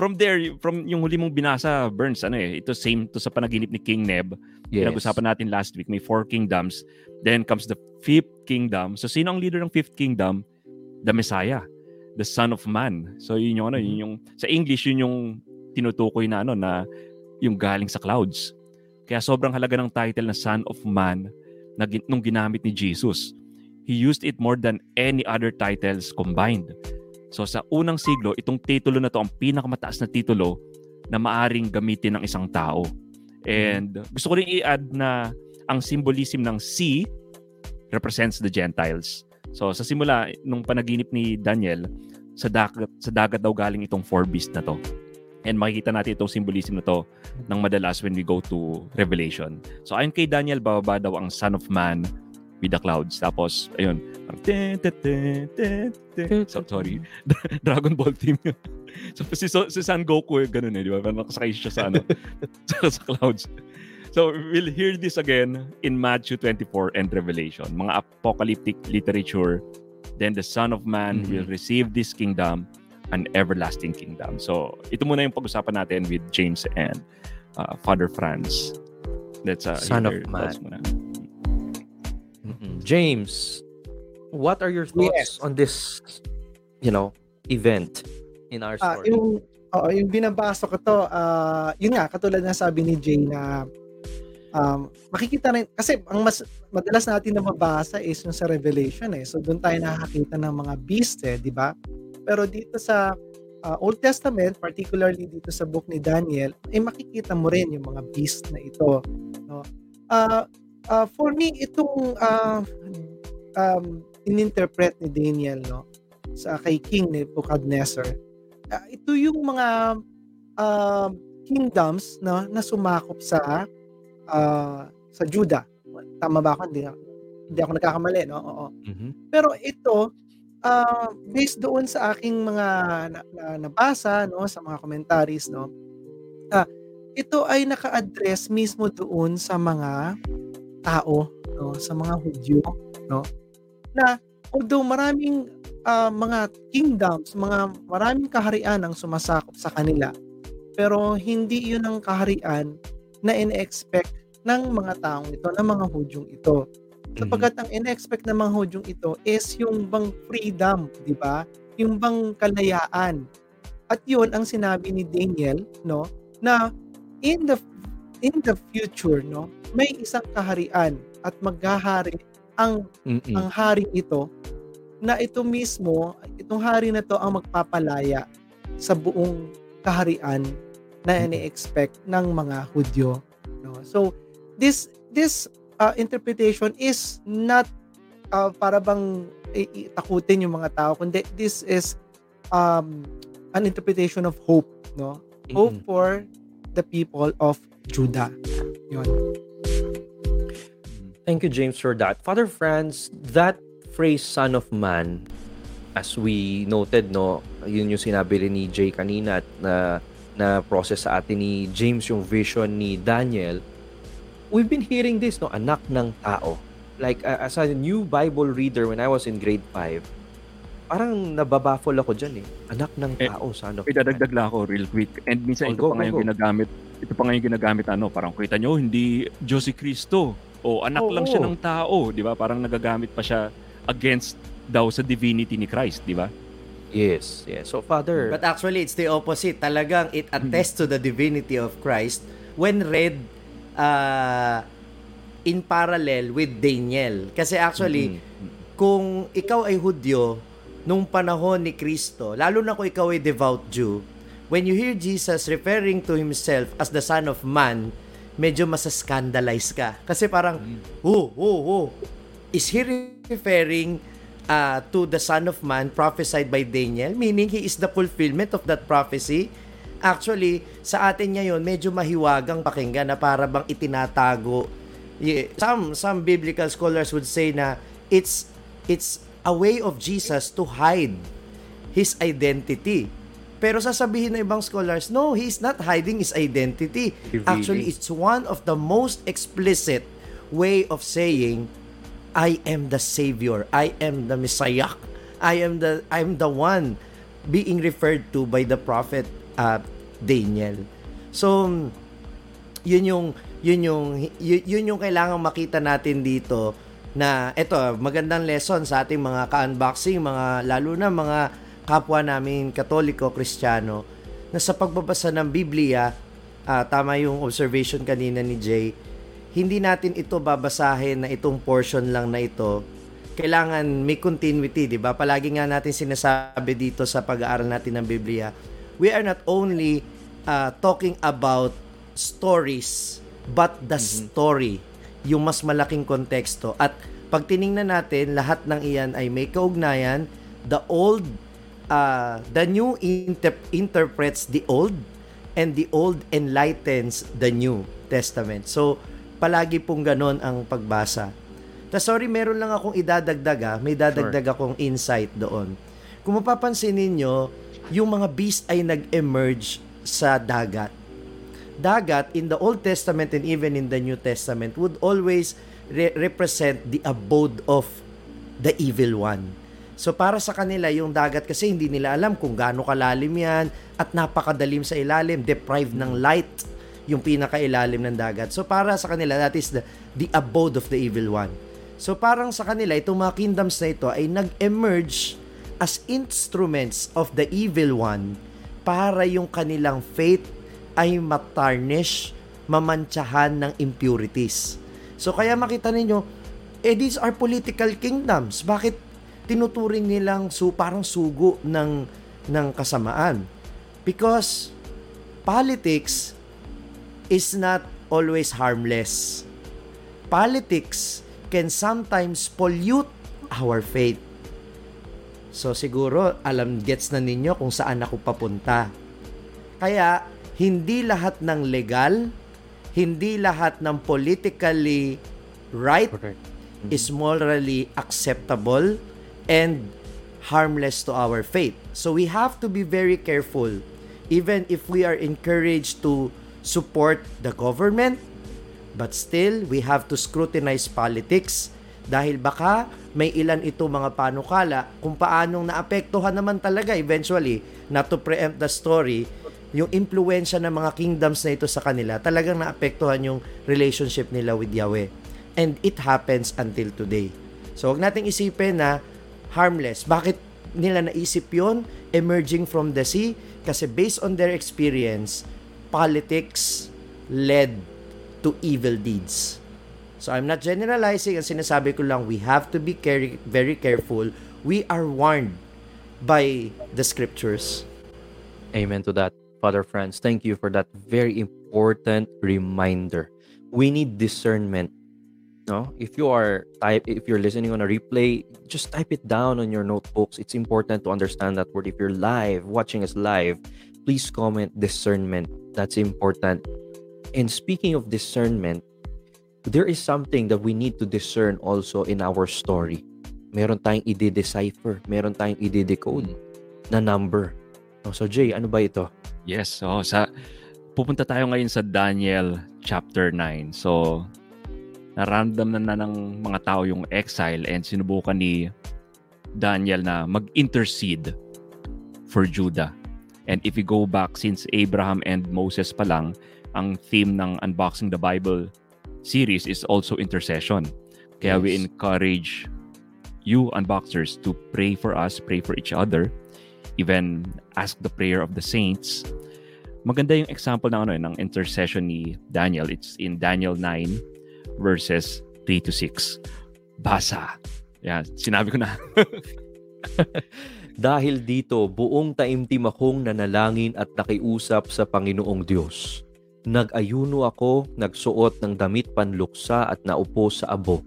Speaker 3: from there, from yung huli mong binasa, Burns, ano eh, ito same to sa panaginip ni King Neb. Pinag-usapan natin last week, may four kingdoms. Then comes the fifth kingdom. So, sino ang leader ng fifth kingdom? The Messiah. The Son of Man. So, yun yung ano, yun yung, sa English, yun yung tinutukoy na ano, na yung galing sa clouds. Kaya sobrang halaga ng title na Son of Man na nung ginamit ni Jesus. He used it more than any other titles combined. So sa unang siglo, itong titulo na to ang pinakamataas na titulo na maaring gamitin ng isang tao. And gusto ko rin i-add na ang symbolism ng sea represents the Gentiles. So sa simula nung panaginip ni Daniel, sa dagat sa dagat daw galing itong four beast na to. And makikita natin itong symbolism na to ng madalas when we go to Revelation. So ayon kay Daniel, bababa daw ang Son of Man with the clouds. Tapos, ayun, parang ten, ten, ten, ten, ten. So, sorry, Dragon Ball team yun. so, si, so, si San Goku, eh, ganun eh, di ba? Parang nakasakay siya sa, ano, sa, sa clouds. So, we'll hear this again in Matthew 24 and Revelation. Mga apocalyptic literature. Then the Son of Man
Speaker 1: Mhm.
Speaker 3: will receive this kingdom, an everlasting kingdom. So, ito muna yung pag-usapan natin with James and uh, Father Franz. Let's uh,
Speaker 1: Son of Man.
Speaker 3: muna.
Speaker 1: Mm-mm. James, what are your thoughts
Speaker 4: Yes.
Speaker 1: on this, you know, event in our
Speaker 4: Ah,
Speaker 1: story?
Speaker 4: yung oo, yung binabasa ko to, ah, yun nga katulad ng sabi ni Jay na um, makikita rin, kasi ang mas madalas natin na mabasa is yung sa Revelation eh. So doon tayo nakakita ng mga beast eh, di ba? Pero dito sa uh, Old Testament, particularly dito sa book ni Daniel, ay eh, makikita mo rin yung mga beast na ito. No? Uh, uh, for me, itong uh, um, ininterpret ni Daniel no, sa kay King Nebuchadnezzar, uh, ito yung mga uh, kingdoms no, na sumakop sa uh, sa Juda. Tama ba ako? Hindi, hindi ako nagkakamali, no? Oo.
Speaker 1: Mhm.
Speaker 4: Pero ito, uh, based doon sa aking mga na, na, nabasa, no, sa mga commentaries, no, uh, ito ay naka-address mismo doon sa mga tao, no, sa mga Hudyo, no, na although maraming uh, mga kingdoms, mga maraming kaharian ang sumasakop sa kanila, pero hindi yun ang kaharian na in-expect ng mga taong ito, ng mga Hudyong ito. Sapagkat ang in-expect ng mga Hudyong ito is yung bang freedom, di ba? Yung bang kalayaan. At yun ang sinabi ni Daniel, no, na in the in the future, no, may isang kaharian at maghahari ang
Speaker 1: Mm-mm.
Speaker 4: ang hari ito na ito mismo, itong hari na to ang magpapalaya sa buong kaharian na ini-expect ng mga Hudyo. No? So, this this uh, interpretation is not uh, para bang i- i- takutin yung mga tao, kundi this is um, an interpretation of hope. No? Hope
Speaker 1: Mm-mm.
Speaker 4: for the people of Judah. Yun.
Speaker 1: Thank you, James, for that. Father Franz, that phrase, son of man, as we noted, no, yun yung sinabi rin ni Jay kanina at na, na process sa atin ni James yung vision ni Daniel. We've been hearing this, no, anak ng tao. Like, uh, as a new Bible reader when I was in grade 5, parang nababaffle ako dyan eh. Anak ng
Speaker 3: Eh,
Speaker 1: tao, son of
Speaker 3: May dadagdag lang ako real quick. And minsan
Speaker 1: Oh,
Speaker 3: ito
Speaker 1: go,
Speaker 3: pa nga yung ginagamit. Ito pa nga yung ginagamit ano, parang kita nyo, hindi Diyos si Kristo. O anak
Speaker 1: Oo.
Speaker 3: lang siya ng tao, di ba? Parang nagagamit pa siya against daw sa divinity ni Christ, di ba?
Speaker 1: Yes, yes. So, Father,
Speaker 2: But actually, it's the opposite. Talagang it attests to the divinity of Christ when read uh, in parallel with Daniel. Kasi actually,
Speaker 1: Mm-mm.
Speaker 2: kung ikaw ay Hudyo, nung panahon ni Kristo, lalo na kung ikaw ay devout Jew, when you hear Jesus referring to himself as the Son of Man, medyo masaskandalize ka. Kasi parang, oh, oh, oh, is he referring uh, to the Son of Man prophesied by Daniel? Meaning, he is the fulfillment of that prophecy? Actually, sa atin ngayon, medyo mahiwagang pakinggan na para bang itinatago. Some, some biblical scholars would say na it's, it's a way of Jesus to hide his identity. Pero sasabihin ng ibang scholars, no, he's not hiding his identity.
Speaker 1: Revealing.
Speaker 2: Actually, it's one of the most explicit way of saying, I am the Savior. I am the Messiah. I am the I'm the one being referred to by the prophet uh, Daniel. So, yun yung yun yung yun, yun yung kailangan makita natin dito na eto magandang lesson sa ating mga ka-unboxing mga lalo na mga kapwa namin Katoliko, Kristiyano na sa pagbabasa ng Biblia ah, tama yung observation kanina ni Jay hindi natin ito babasahin na itong portion lang na ito kailangan may continuity, di ba? Palagi nga natin sinasabi dito sa pag-aaral natin ng Biblia, we are not only uh, talking about stories, but the story, yung mas malaking konteksto. At pag tiningnan natin, lahat ng iyan ay may kaugnayan. The old, uh, the new inter- interprets the old, and the old enlightens the New Testament. So, palagi pong ganon ang pagbasa. Ta sorry, meron lang akong idadagdag ah. May dadagdag akong insight doon. Kung mapapansin ninyo, yung mga beast ay nag-emerge sa dagat. Dagat in the Old Testament and even in the New Testament would always re- represent the abode of the evil one. So para sa kanila yung dagat kasi hindi nila alam kung gaano kalalim yan at napakadalim sa ilalim, deprived ng light yung pinakailalim ng dagat. So para sa kanila that is the the abode of the evil one. So parang sa kanila itong mga kingdoms na ito ay nag-emerge as instruments of the evil one para yung kanilang faith ay matarnish, mamantsahan ng impurities. So kaya makita ninyo, eh these are political kingdoms. Bakit tinuturing nilang su parang sugo ng ng kasamaan? Because politics is not always harmless. Politics can sometimes pollute our faith. So siguro alam gets na ninyo kung saan ako papunta. Kaya hindi lahat ng legal, hindi lahat ng politically right
Speaker 1: Correct.
Speaker 2: is morally acceptable and harmless to our faith. So we have to be very careful even if we are encouraged to support the government but still we have to scrutinize politics. Dahil baka may ilan ito mga panukala kung paanong naapektuhan naman talaga eventually not to preempt the story yung impluensya ng mga kingdoms na ito sa kanila. Talagang naapektuhan yung relationship nila with Yahweh. And it happens until today. So wag nating isipin na harmless bakit nila naisip yon emerging from the sea kasi based on their experience politics led to evil deeds So I'm not generalizing. Ang sinasabi ko lang, we have to be care- very careful. We are warned by the scriptures.
Speaker 1: Amen to that, Father Franz. Thank you for that very important reminder. We need discernment. No? If you are type if you're listening on a replay, just type it down on your notebooks. It's important to understand that word. If you're live, watching us live, please comment discernment. That's important. And speaking of discernment, there is something that we need to discern also in our story. Meron tayong i-decipher, meron tayong i-decode na number. Oh, so Jay, ano ba ito?
Speaker 3: Yes, so sa pupunta tayo ngayon sa Daniel chapter 9. So naramdaman na ng mga tao yung exile and sinubukan ni Daniel na mag-intercede for Judah. And if you go back since Abraham and Moses pa lang, ang theme ng Unboxing the Bible series is also intercession. Kaya we
Speaker 1: Yes.
Speaker 3: encourage you unboxers to pray for us, pray for each other, even ask the prayer of the saints. Maganda yung example ng ano eh, ng intercession ni Daniel. It's in Daniel 9 verses 3 to 6. Basa. Yan, sinabi ko na.
Speaker 1: Dahil dito, buong taimtim akong nanalangin at nakiusap sa Panginoong Diyos. Nag-ayuno ako, nagsuot ng damit panluksa at naupo sa abo.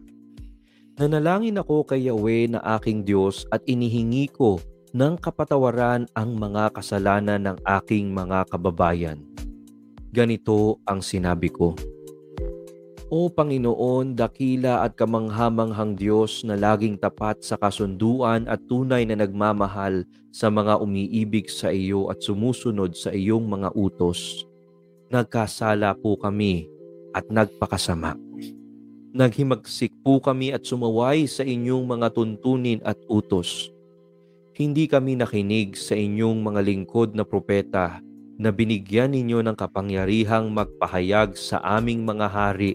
Speaker 1: Nanalangin ako kay Yahweh na aking Diyos at inihingi ko ng kapatawaran ang mga kasalanan ng aking mga kababayan. Ganito ang sinabi ko. O Panginoon, dakila at kamanghamanghang Diyos na laging tapat sa kasunduan at tunay na nagmamahal sa mga umiibig sa iyo at sumusunod sa iyong mga utos. Nagkasala po kami at nagpakasama. Naghimagsik po kami at sumaway sa inyong mga tuntunin at utos. Hindi kami nakinig sa inyong mga lingkod na propeta na binigyan ninyo ng kapangyarihang magpahayag sa aming mga hari,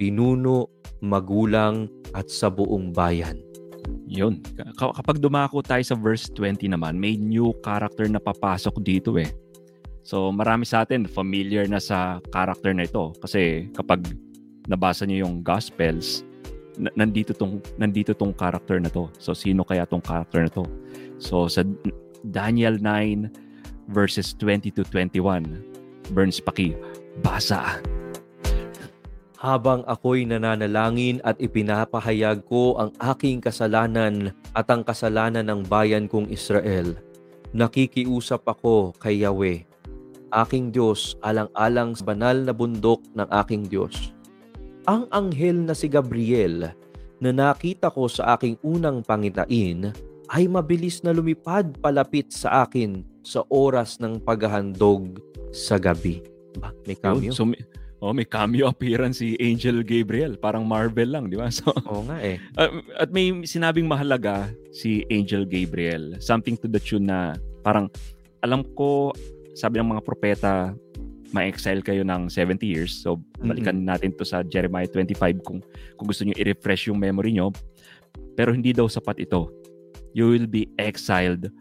Speaker 1: pinuno, magulang at sa buong bayan.
Speaker 3: Yun. Ka- Kapag dumako tayo sa verse 20 naman, may new character na papasok dito eh. So marami sa atin familiar na sa character na ito kasi kapag nabasa niyo yung Gospels, na- nandito tong nandito tong character na to. So sino kaya tong character na to? So sa Daniel 9 verses 20 to 21, Burns Paki, basa.
Speaker 1: Habang ako'y nananalangin at ipinapahayag ko ang aking kasalanan at ang kasalanan ng bayan kong Israel, nakikiusap ako kay Yahweh, aking Diyos alang-alang sa banal na bundok ng aking Diyos. Ang anghel na si Gabriel na nakita ko sa aking unang pangitain ay mabilis na lumipad palapit sa akin sa oras ng paghahandog sa gabi. Ba, may cameo.
Speaker 3: So, oh, may cameo appearance si Angel Gabriel. Parang Marvel lang, di ba? So,
Speaker 1: Oo nga eh.
Speaker 3: Uh, at may sinabing mahalaga si Angel Gabriel. Something to the tune na parang alam ko, sabi ng mga propeta, ma-exile kayo ng 70 years. So, balikan natin to sa Jeremiah 25 kung, kung gusto nyo i-refresh yung memory nyo. Pero hindi daw sapat ito. You will be exiled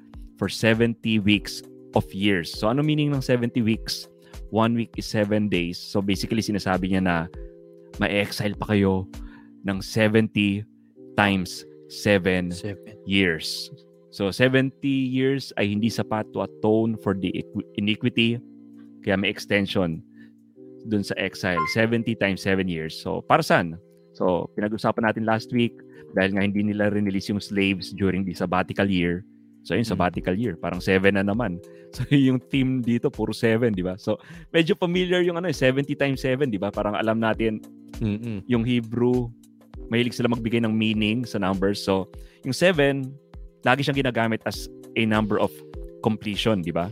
Speaker 3: for 70 weeks of years. So, ano meaning ng 70 weeks one week is seven days. So basically, sinasabi niya na ma-exile pa kayo ng 70 times 7
Speaker 1: Seven.
Speaker 3: years. So 70 years ay hindi sapat to atone for the iniquity. Kaya may extension dun sa exile. 70 times 7 years. So para saan? So pinag-usapan natin last week dahil nga hindi nila release yung slaves during the sabbatical year. So yung
Speaker 1: Mm.
Speaker 3: sabbatical year, parang 7 na naman. So yung team dito puro 7, di ba? So medyo familiar yung ano, eh, 70 times 7, di ba? Parang alam natin
Speaker 1: Mm-mm.
Speaker 3: yung Hebrew, mahilig sila magbigay ng meaning sa numbers. So, yung 7, lagi siyang ginagamit as a number of completion, di ba?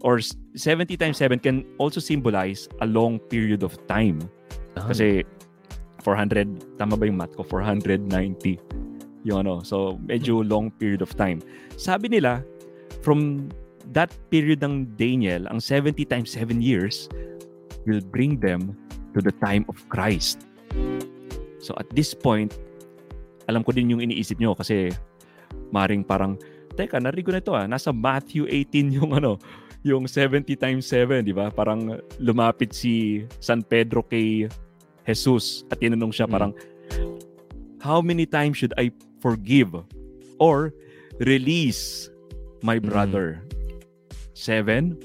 Speaker 3: Or s- 70 times 7 can also symbolize a long period of time.
Speaker 1: Ah.
Speaker 3: Kasi 400, tama ba yung math ko? 490. Yung ano, so medyo long period of time. Sabi nila, from that period ng Daniel, ang 70 times 7 years will bring them to the time of Christ. So at this point, alam ko din yung iniisip nyo kasi maring parang, teka, narinig ko na ito ah, nasa Matthew 18 yung ano, yung 70 times 7, di ba? Parang lumapit si San Pedro kay Jesus at tinanong siya
Speaker 1: Mm.
Speaker 3: parang, How many times should I forgive or release my
Speaker 1: Mm.
Speaker 3: brother? Seven?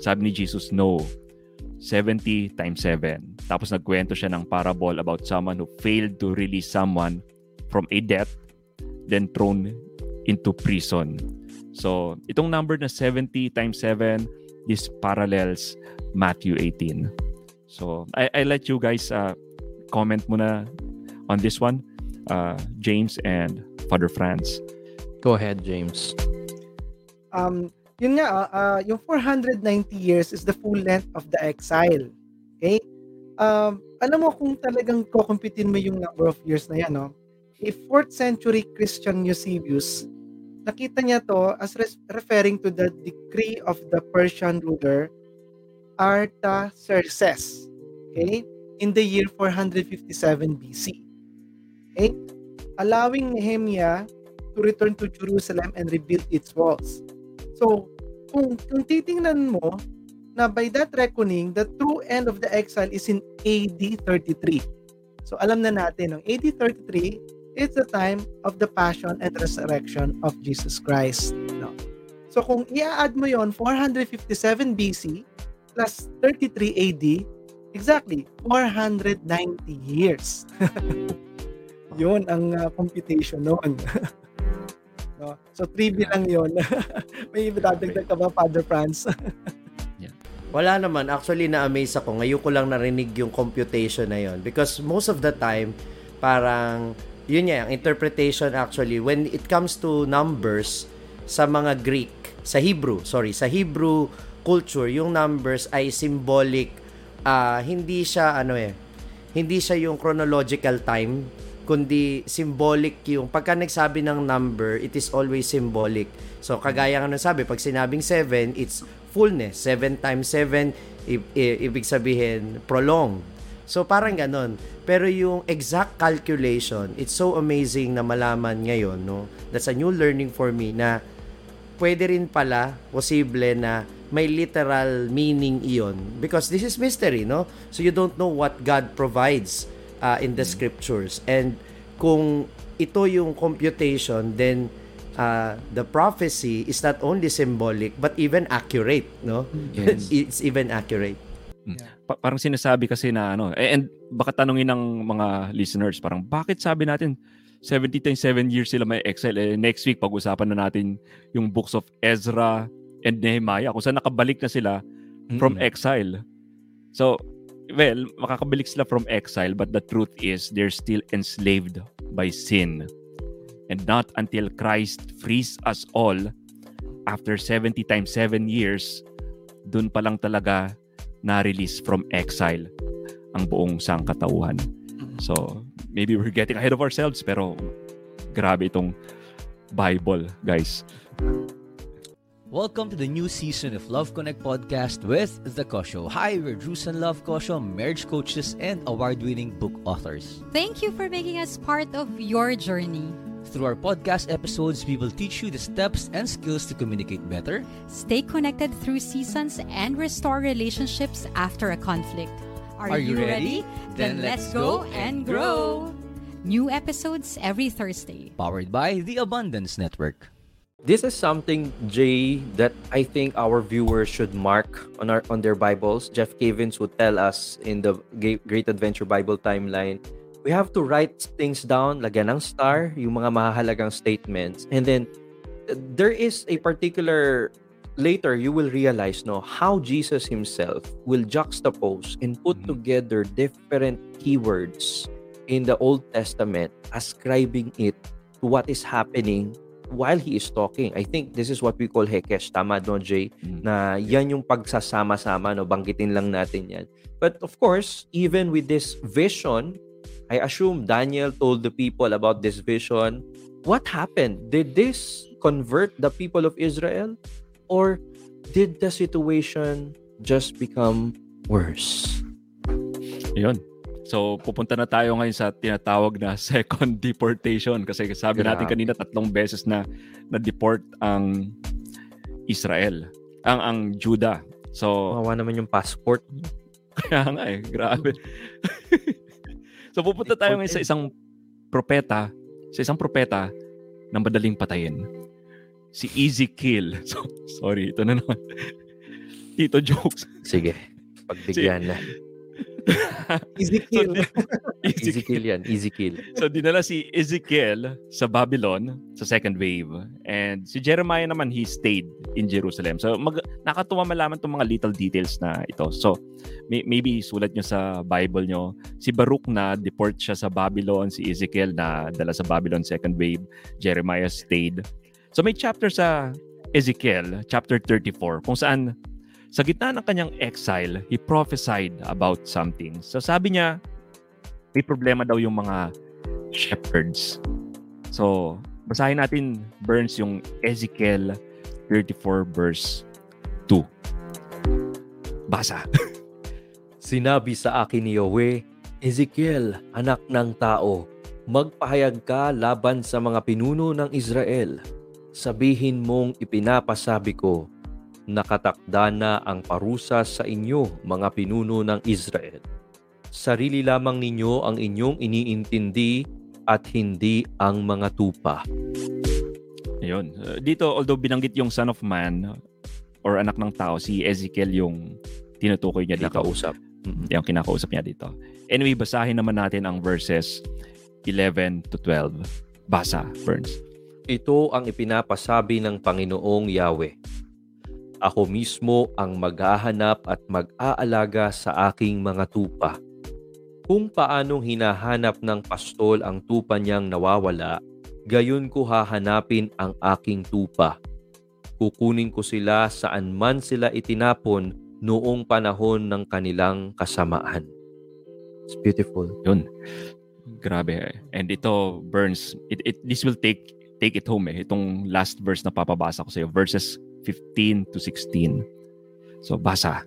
Speaker 3: Sabi ni Jesus, no. 70 times 7. Tapos nagkwento siya ng parable about someone who failed to release someone from a debt, then thrown into prison. So, itong number na 70 times 7, this parallels Matthew 18. So, I, I let you guys uh, comment muna on this one, uh, James and Father Franz.
Speaker 1: Go ahead, James.
Speaker 4: um, yun nga, ah, yung 490 years is the full length of the exile. Okay? Um, alam mo kung talagang kukumpitin mo yung number of years na yan, no? A 4th century Christian Eusebius, nakita niya to as res- referring to the decree of the Persian ruler Artaxerxes. Okay? In the year 457 BC. Okay? Allowing Nehemiah to return to Jerusalem and rebuild its walls. So, kung, kung titingnan mo na by that reckoning, the true end of the exile is in AD 33. So, alam na natin, no? AD 33 is the time of the passion and resurrection of Jesus Christ. No? So, kung i-add mo yon 457 BC plus 33 AD, exactly, 490 years. Yun ang uh, computation noon. no? So, trivia lang yun. May dadagdag ka ba, Father Franz?
Speaker 2: Wala naman. Actually, na-amaze ako. Ngayon ko lang narinig yung computation na yon Because most of the time, parang, yun nga, ang interpretation actually, when it comes to numbers, sa mga Greek, sa Hebrew, sorry, sa Hebrew culture, yung numbers ay symbolic, ah hindi siya, ano eh, hindi siya yung chronological time, kundi symbolic yung, pagka nagsabi ng number, it is always symbolic. So, kagaya nung sabi, pag sinabing 7, it's fullness. 7 times 7, i- i- ibig sabihin, prolong. So, parang ganon. Pero yung exact calculation, it's so amazing na malaman ngayon, no? That's a new learning for me na pwede rin pala, posible na may literal meaning iyon. Because this is mystery, no? So, you don't know what God provides uh, in the scriptures. And kung ito yung computation, then uh, the prophecy is not only symbolic but even accurate, no?
Speaker 1: Yes.
Speaker 2: it's even accurate.
Speaker 3: Pa- parang sinasabi kasi na ano, eh, and baka tanungin ng mga listeners, parang bakit sabi natin 70 times 7 years sila may exile? Eh, next week, pag-usapan na natin yung books of Ezra and Nehemiah, kung saan nakabalik na sila from
Speaker 1: Mm-mm.
Speaker 3: exile. So, well, makakabalik sila from exile, but the truth is they're still enslaved by sin. And not until Christ frees us all after 70 times 7 years, dun pa lang talaga na-release from exile ang buong sangkatauhan. So, maybe we're getting ahead of ourselves, pero grabe itong Bible, guys.
Speaker 5: Welcome to the new season of Love Connect podcast with The Kosho. Hi, we're Drews and Love Kosho, marriage coaches and award winning book authors.
Speaker 6: Thank you for making us part of your journey.
Speaker 5: Through our podcast episodes, we will teach you the steps and skills to communicate better,
Speaker 6: Stay connected through seasons and restore relationships after a conflict.
Speaker 5: Are you ready?
Speaker 6: Then let's go and grow. New episodes every Thursday.
Speaker 5: powered by the Abundance Network.
Speaker 1: This is something, Jay, that I think our viewers should mark on our on their Bibles. Jeff Cavins would tell us in the Great Adventure Bible timeline, we have to write things down, lagyan ng star, yung mga mahalagang statements. And then, there is a particular, later you will realize no how Jesus himself will juxtapose and put
Speaker 3: Mhm.
Speaker 1: together different keywords in the Old Testament, ascribing it to what is happening while he is talking. I think this is what we call hekesh. Tama, no, Jay?
Speaker 3: Mm.
Speaker 1: Na yan yung pagsasama-sama, no? Banggitin lang natin yan. But of course, even with this vision, I assume Daniel told the people about this vision. What happened? Did this convert the people of Israel? Or did the situation just become worse?
Speaker 3: Yun. So, pupunta na tayo ngayon sa tinatawag na second deportation kasi sabi natin kanina tatlong beses na na-deport ang Israel, ang ang Judah. So,
Speaker 1: Mawa naman yung passport.
Speaker 3: kaya nga eh, grabe. so, pupunta tayo ngayon sa isang propeta, sa isang propeta na madaling patayin. Si Ezekiel. So, sorry, ito na naman. Tito jokes.
Speaker 1: Sige, pagbigyan na.
Speaker 4: Ezekiel.
Speaker 1: Easy kill yan, easy kill.
Speaker 3: So dinala si Ezekiel sa Babylon sa second wave and si Jeremiah naman he stayed in Jerusalem. So mag nakatuwa malaman tong mga little details na ito. So may, maybe sulat nyo sa Bible nyo si Baruch na deport siya sa Babylon, si Ezekiel na dala sa Babylon second wave, Jeremiah stayed. So may chapter sa Ezekiel, chapter 34, kung saan sa gitna ng kanyang exile, he prophesied about something. So sabi niya, may problema daw yung mga shepherds. So, basahin natin, Burns, yung Ezekiel 34 verse 2. Basa.
Speaker 1: Sinabi sa akin ni Yahweh, Ezekiel, anak ng tao, magpahayag ka laban sa mga pinuno ng Israel. Sabihin mong ipinapasabi ko, nakatakda na ang parusa sa inyo, mga pinuno ng Israel. Sarili lamang ninyo ang inyong iniintindi at hindi ang mga tupa.
Speaker 3: Ayun. Uh, Dito, although binanggit yung son of man or anak ng tao, si Ezekiel yung tinutukoy niya dito.
Speaker 1: Nakausap.
Speaker 3: Mm, Yung kinakausap niya dito. Anyway, basahin naman natin ang verses 11 to 12. Basa, Burns.
Speaker 1: Ito ang ipinapasabi ng Panginoong Yahweh. Ako mismo ang maghahanap at mag-aalaga sa aking mga tupa. Kung paanong hinahanap ng pastol ang tupa niyang nawawala, gayon ko hahanapin ang aking tupa. Kukunin ko sila saan man sila itinapon noong panahon ng kanilang kasamaan. It's beautiful.
Speaker 3: Yun. Grabe. And ito, Burns, it, it, this will take take it home eh. Itong last verse na papabasa ko sa iyo. Verses 15 to 16. So, basa.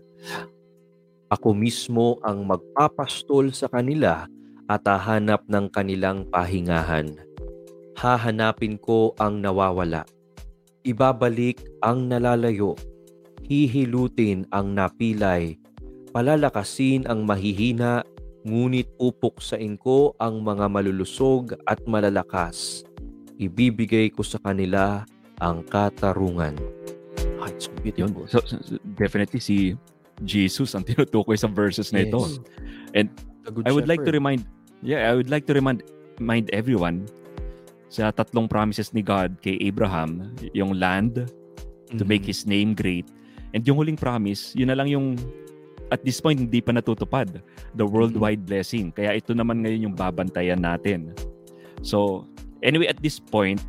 Speaker 1: Ako mismo ang magpapastol sa kanila at hahanap ng kanilang pahingahan. Hahanapin ko ang nawawala. Ibabalik ang nalalayo. Hihilutin ang napilay. Palalakasin ang mahihina, ngunit pupuksain ko ang mga malulusog at malalakas. Ibibigay ko sa kanila ang katarungan. Ah, it's
Speaker 3: Yun. So, definitely si Jesus ang tinutukoy sa verses na ito.
Speaker 1: Yes.
Speaker 3: And I would like to
Speaker 1: Shepherd.
Speaker 3: remind, yeah, I would like to remind, remind everyone sa tatlong promises ni God kay Abraham, yung land, to make
Speaker 1: Mhm.
Speaker 3: His name great. And yung huling promise, yun na lang yung at this point hindi pa natutupad the worldwide blessing. Kaya ito naman ngayon yung babantayan natin. So, anyway, at this point,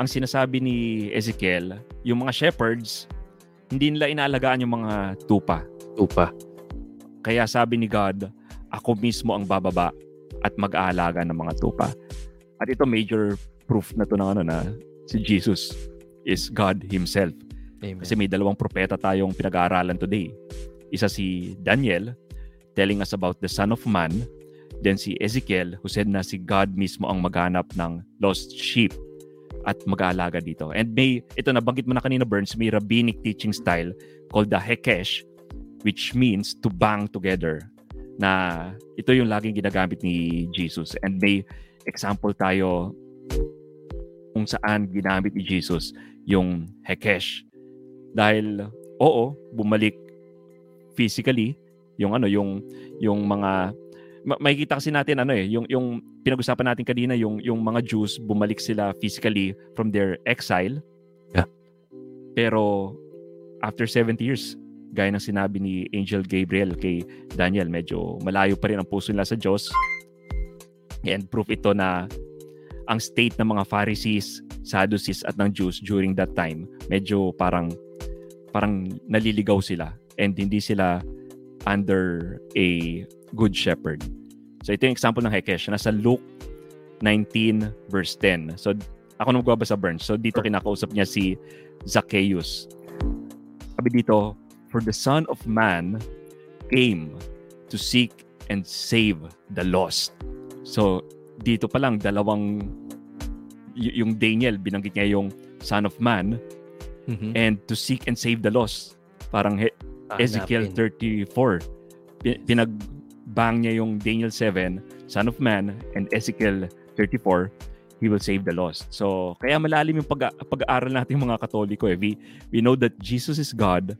Speaker 3: ang sinasabi ni Ezekiel, yung mga shepherds, hindi nila inaalagaan yung mga tupa.
Speaker 1: tupa.
Speaker 3: Kaya sabi ni God, ako mismo ang bababa at mag-aalaga ng mga tupa. At ito major proof na to ng ano na si Jesus is God himself.
Speaker 1: Amen.
Speaker 3: Kasi may dalawang propeta tayong pinag-aaralan today. Isa si Daniel telling us about the Son of Man Then si Ezekiel who said na si God mismo ang maghanap ng lost sheep at mag-aalaga dito. And may, ito nabanggit mo na kanina Burns, may rabbinic teaching style called the Hekesh which means to bang together na ito yung laging ginagamit ni Jesus. And may example tayo kung saan ginamit ni Jesus yung Hekesh. Dahil, oo, bumalik physically yung ano yung yung mga ma- makikita kasi natin ano eh yung yung pinag-usapan natin kanina yung yung mga Jews bumalik sila physically from their exile.
Speaker 1: Yeah.
Speaker 3: Pero after 70 years gaya ng sinabi ni Angel Gabriel kay Daniel, medyo malayo pa rin ang puso nila sa Diyos. And proof ito na ang state ng mga Pharisees, Sadducees at ng Jews during that time, medyo parang parang naliligaw sila and hindi sila under a good shepherd. So ito yung example ng Hekesh. Nasa Luke 19 verse 10. So ako nang magbabasa Burns. So dito kinakausap niya si Zacchaeus. Sabi dito, For the Son of Man came to seek and save the lost. So dito pa lang dalawang y- yung Daniel binanggit niya yung Son of Man
Speaker 1: Mhm.
Speaker 3: and to seek and save the lost. Parang he- Ezekiel
Speaker 1: Hanapin.
Speaker 3: 34. Pin- Pinag-bang niya yung Daniel 7, Son of Man, and Ezekiel 34, He will save the lost. So, kaya malalim yung pag- pag-aaral natin mga katoliko eh. We, we know that Jesus is God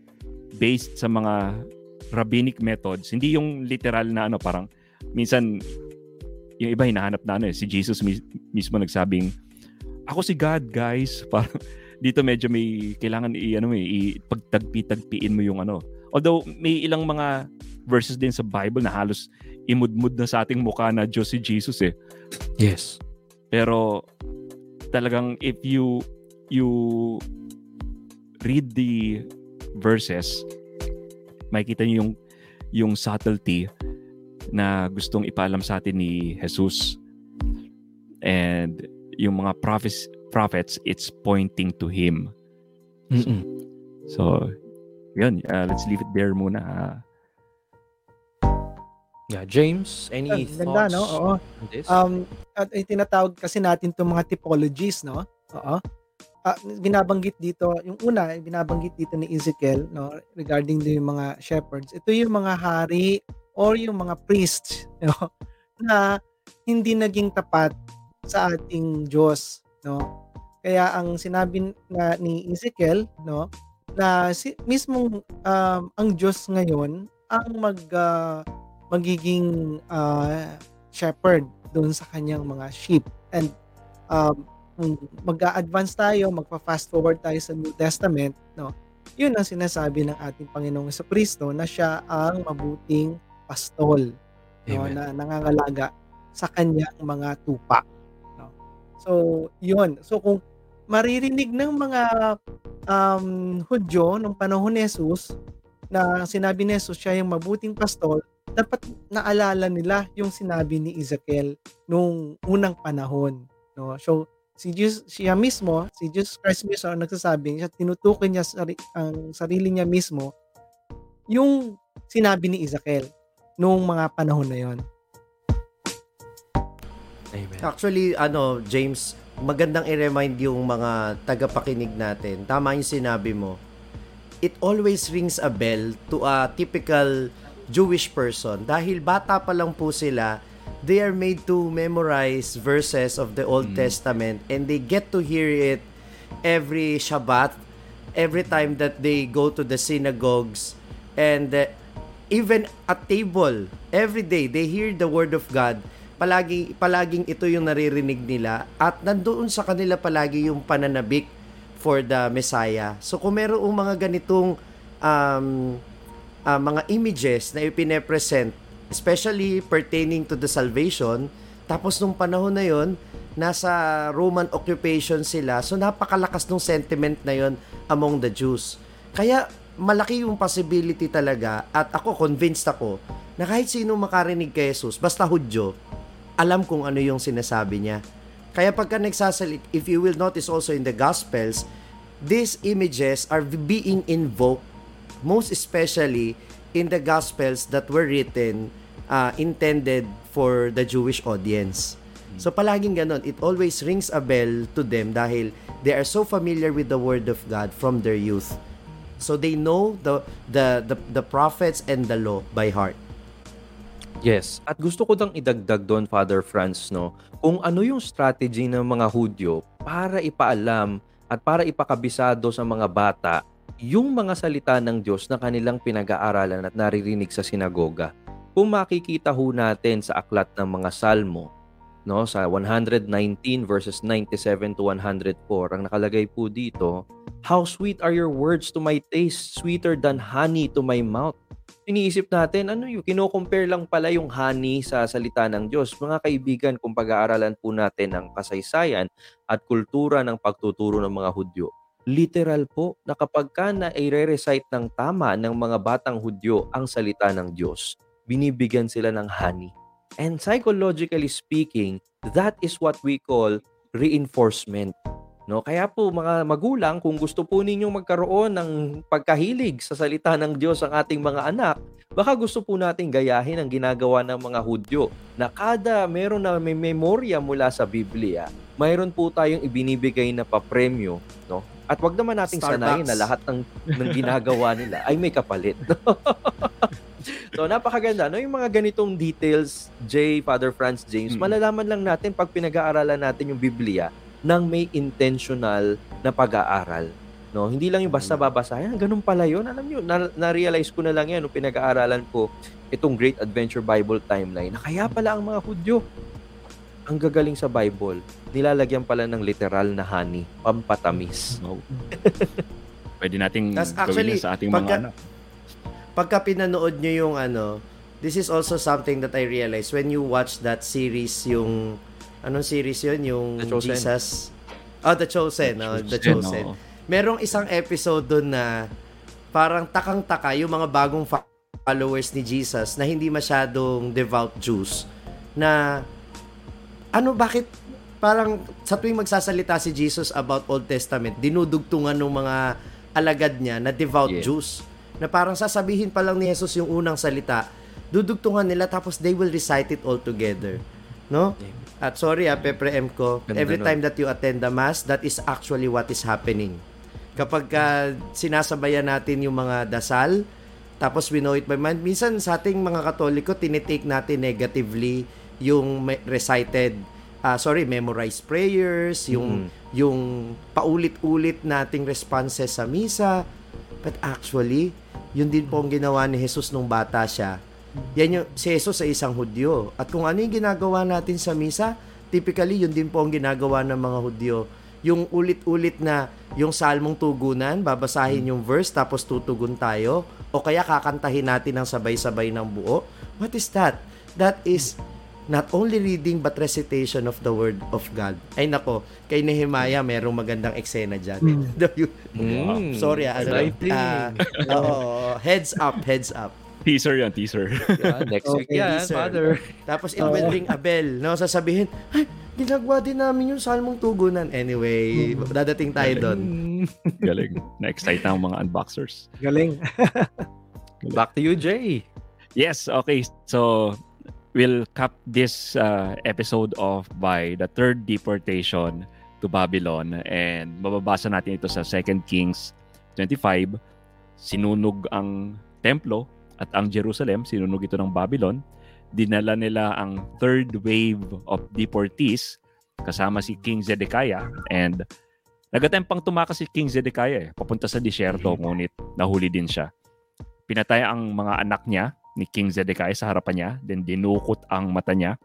Speaker 3: based sa mga rabbinic methods. Hindi yung literal na ano, parang minsan yung iba hinahanap na ano eh. Si Jesus mis- mismo nagsabing, ako si God, guys. Parang dito medyo may kailangan i ano eh, i pagtagpi-tagpiin mo yung ano. Although may ilang mga verses din sa Bible na halos imudmud na sa ating mukha na Diyos si Jesus eh.
Speaker 1: Yes.
Speaker 3: Pero talagang if you you read the verses, makikita niyo yung yung subtlety na gustong ipaalam sa atin ni Jesus. And yung mga prophets, prophets it's pointing to him.
Speaker 1: Mm-mm.
Speaker 3: So, yun. uh, let's leave it there muna. ah.
Speaker 1: Yeah, James, any
Speaker 4: Ah, Ganda,
Speaker 1: thoughts
Speaker 4: no? Oo.
Speaker 1: on this?
Speaker 4: Um, at ay tinatawag kasi natin itong mga typologies, no? Oo. Ah, binabanggit dito, yung una, binabanggit dito ni Ezekiel, no, regarding din yung mga shepherds. Ito yung mga hari or yung mga priests, no, na hindi naging tapat sa ating Diyos, no. Kaya ang sinabi na ni Ezekiel, no, na si, mismong um, ang Diyos ngayon ang mag ah, magiging ah, shepherd doon sa kanyang mga sheep. And um, kung mag-a-advance tayo, magpa-fast forward tayo sa New Testament, no? Yun ang sinasabi ng ating Panginoong Kristo na siya ang mabuting pastol, no,
Speaker 1: Amen.
Speaker 4: na nangangalaga sa kanyang mga tupa, no. So, yun. So kung maririnig ng mga um, Hudyo nung panahon ni Jesus na sinabi ni Jesus siya yung mabuting pastol, dapat naalala nila yung sinabi ni Ezekiel nung unang panahon. No? So, si Jesus, siya mismo, si Jesus Christ mismo ang nagsasabi, siya tinutukoy niya sari, ang sarili niya mismo yung sinabi ni Ezekiel nung mga panahon na yon.
Speaker 1: Amen.
Speaker 2: Actually, ano, James, magandang i-remind yung mga tagapakinig natin. Tama yung sinabi mo. It always rings a bell to a typical Jewish person. Dahil bata pa lang po sila, they are made to memorize verses of the Old Testament and they get to hear it every Shabbat, every time that they go to the synagogues and uh, even at table, every day they hear the word of God. Palagi palaging ito yung naririnig nila at nandoon sa kanila palagi yung pananabik for the Messiah. So kung merong mga ganitong um, ah, mga images na ipine-present, especially pertaining to the salvation, tapos nung panahon na yon nasa Roman occupation sila, so napakalakas ng sentiment na yon among the Jews. Kaya malaki yung possibility talaga at ako convinced ako na kahit sino makarinig kay Jesus, basta Hudyo, alam kung ano yung sinasabi niya. Kaya pagka nagsasalit, if you will notice also in the Gospels, these images are being invoked most especially in the Gospels that were written uh, intended for the Jewish audience. So palaging ganon, it always rings a bell to them dahil they are so familiar with the word of God from their youth. So they know the the the, the prophets and the law by heart.
Speaker 1: Yes, at gusto ko dang idagdag doon, Father Franz, no, kung ano yung strategy ng mga Hudyo para ipaalam at para ipakabisado sa mga bata yung mga salita ng Diyos na kanilang pinag-aaralan at naririnig sa sinagoga. Kung makikita ho natin sa aklat ng mga Salmo, no, sa 119 verses 97 to 104, ang nakalagay po dito, How sweet are your words to my taste, sweeter than honey to my mouth iniisip natin, ano yung kino-compare lang pala yung honey sa salita ng Diyos. Mga kaibigan, kung pag-aaralan po natin ang kasaysayan at kultura ng pagtuturo ng mga Hudyo, literal po na kapag ka na i-recite ng tama ng mga batang Hudyo ang salita ng Diyos, binibigyan sila ng honey. And psychologically speaking, that is what we call reinforcement. No, kaya po mga magulang, kung gusto po ninyong magkaroon ng pagkahilig sa salita ng Diyos ang ating mga anak, baka gusto po nating gayahin ang ginagawa ng mga Hudyo na kada meron na may memorya mula sa Biblia, mayroon po tayong ibinibigay na papremyo, no? At wag naman nating
Speaker 2: Starbucks.
Speaker 1: sanayin na lahat ng, ng ginagawa nila ay may kapalit. so napakaganda no yung mga ganitong details J Father Franz James
Speaker 3: Mm.
Speaker 1: malalaman lang natin pag pinag-aaralan natin yung Biblia ng may intentional na pag-aaral. No, hindi lang yung basta babasahin, ganun pala 'yon. Alam niyo, na- na-realize ko na lang 'yan nung pinag-aaralan ko itong Great Adventure Bible Timeline. Na kaya pala ang mga Hudyo ang gagaling sa Bible. Nilalagyan pala ng literal na honey, pampatamis.
Speaker 3: No. Pwede nating gawin
Speaker 2: actually,
Speaker 3: sa ating
Speaker 2: pagka-
Speaker 3: mga anak.
Speaker 2: Pagka pinanood nyo yung ano, this is also something that I realized when you watch that series, yung, anong series yun? Yung
Speaker 1: The Chosen.
Speaker 2: Jesus. Oh, The Chosen. oh, The Chosen.
Speaker 3: oo.
Speaker 2: Merong isang episode doon na parang takang-taka yung mga bagong followers ni Jesus na hindi masyadong devout Jews na ano bakit parang sa tuwing magsasalita si Jesus about Old Testament dinudugtungan ng mga alagad niya na devout
Speaker 1: Yes.
Speaker 2: Jews? Na parang sasabihin pa lang ni Jesus yung unang salita dudugtungan nila tapos they will recite it all together. No? At sorry ah pepre-em ko
Speaker 1: Ganda
Speaker 2: every time that you attend the mass that is actually what is happening. Kapag ka sinasabayan natin yung mga dasal, tapos we know it by mind, minsan sa ating mga katoliko, tinitake natin negatively yung recited, ah sorry, memorized prayers, yung, yung paulit-ulit nating responses sa misa. But actually, yun din po ang ginawa ni Jesus nung bata siya. Yan yung, si Jesus ay isang Hudyo. At kung ano yung ginagawa natin sa misa, typically yun din po ang ginagawa ng mga Hudyo yung ulit-ulit na yung salmong tugunan, babasahin yung verse tapos tutugon tayo o kaya kakantahin natin ng sabay-sabay ng buo. What is that? That is not only reading but recitation of the word of God. Ay nako, kay Nehemiah merong magandang eksena dyan.
Speaker 1: Mm.
Speaker 2: Sorry ah, ano, ah, oo, heads up, heads up.
Speaker 3: Teaser yan, teaser.
Speaker 1: Yeah, next week
Speaker 2: Okay,
Speaker 1: yan,
Speaker 2: sir.
Speaker 1: Father.
Speaker 2: Tapos it will ring a bell. No, sasabihin, ay, ginagawa din namin yung salmong tugunan. Anyway, dadating tayo doon.
Speaker 3: Galing. Na-excite na ang mga unboxers.
Speaker 4: Galing.
Speaker 1: Back to you, Jay.
Speaker 3: Yes, okay. So, we'll cap this uh, episode off by the third deportation to Babylon. And mababasa natin ito sa 2 Kings 25. Sinunog ang templo at ang Jerusalem. Sinunog ito ng Babylon. Dinala nila ang third wave of deportees kasama si King Zedekiah. And nagatempang tumakas si King Zedekiah eh, papunta sa disyerto, ngunit nahuli din siya. Pinatay ang mga anak niya ni King Zedekiah sa harapan niya, then dinukot ang mata niya.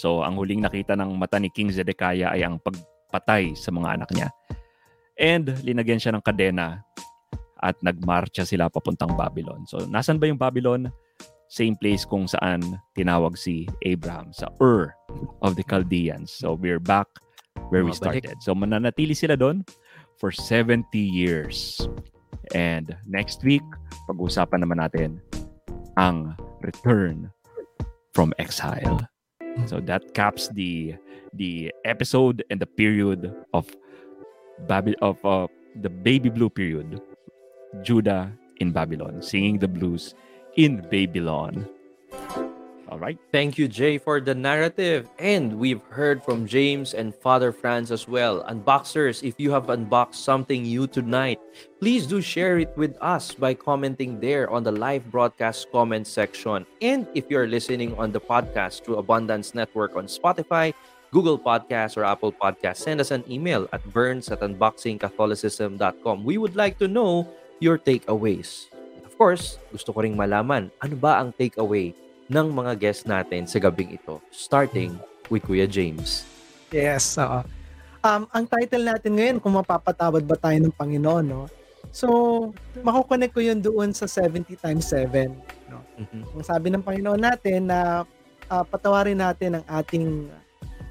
Speaker 3: So, ang huling nakita ng mata ni King Zedekiah ay ang pagpatay sa mga anak niya. And linagyan siya ng kadena at nagmarcha sila papuntang Babylon. So, nasan ba yung Babylon? Same place kung saan tinawag si Abraham, sa Ur of the Chaldeans. So, we're back where we started. So, mananatili sila doon for 70 years. And next week, pag-uusapan naman natin ang return from exile. So that caps the the episode and the period of Baby of uh, the baby blue period. Judah in Babylon, singing the blues in Babylon. All right.
Speaker 1: Thank you, Jay, for the narrative. And we've heard from James and Father Franz as well. Unboxers, if you have unboxed something new tonight, please do share it with us by commenting there on the live broadcast comment section. And if you're listening on the podcast through Abundance Network on Spotify, Google Podcasts, or Apple Podcasts, send us an email at burns at unboxingcatholicism.com. We would like to know your takeaways. Of course, gusto ko ring malaman, ano ba ang takeaway ng mga guests natin sa gabing ito, starting with Kuya James.
Speaker 4: Yes, oo. Um, ang title natin ngayon, kung mapapatawad ba tayo ng Panginoon, no? So, makukonek ko yun doon sa 70 times 7. No?
Speaker 1: Mhm.
Speaker 4: Ang sabi ng Panginoon natin na ah, patawarin natin ang ating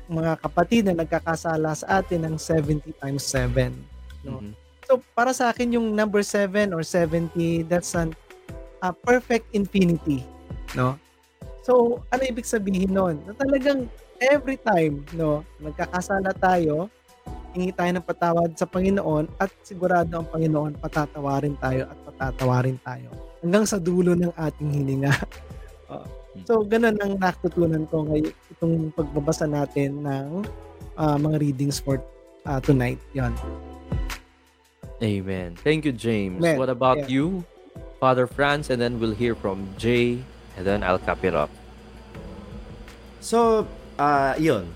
Speaker 4: mga kapatid na nagkakasala sa atin ng 70 times 7. No?
Speaker 1: Mhm.
Speaker 4: So, para sa akin yung number 7 or 70, that's an a perfect infinity, no? So, ano ibig sabihin nun? Na talagang every time, no, nagkakasala tayo, hingi tayo ng patawad sa Panginoon at sigurado ang Panginoon patatawarin tayo at patatawarin tayo hanggang sa dulo ng ating hininga. Oo. so, ganun ang natutunan ko ngayon itong pagbabasa natin ng ah, mga readings for ah, tonight. Yon.
Speaker 1: Amen. Thank you, James.
Speaker 4: Amen.
Speaker 1: What about
Speaker 4: Yeah.
Speaker 1: you, Father Franz? And then we'll hear from Jay, and then I'll cap it up.
Speaker 2: So, ah yun.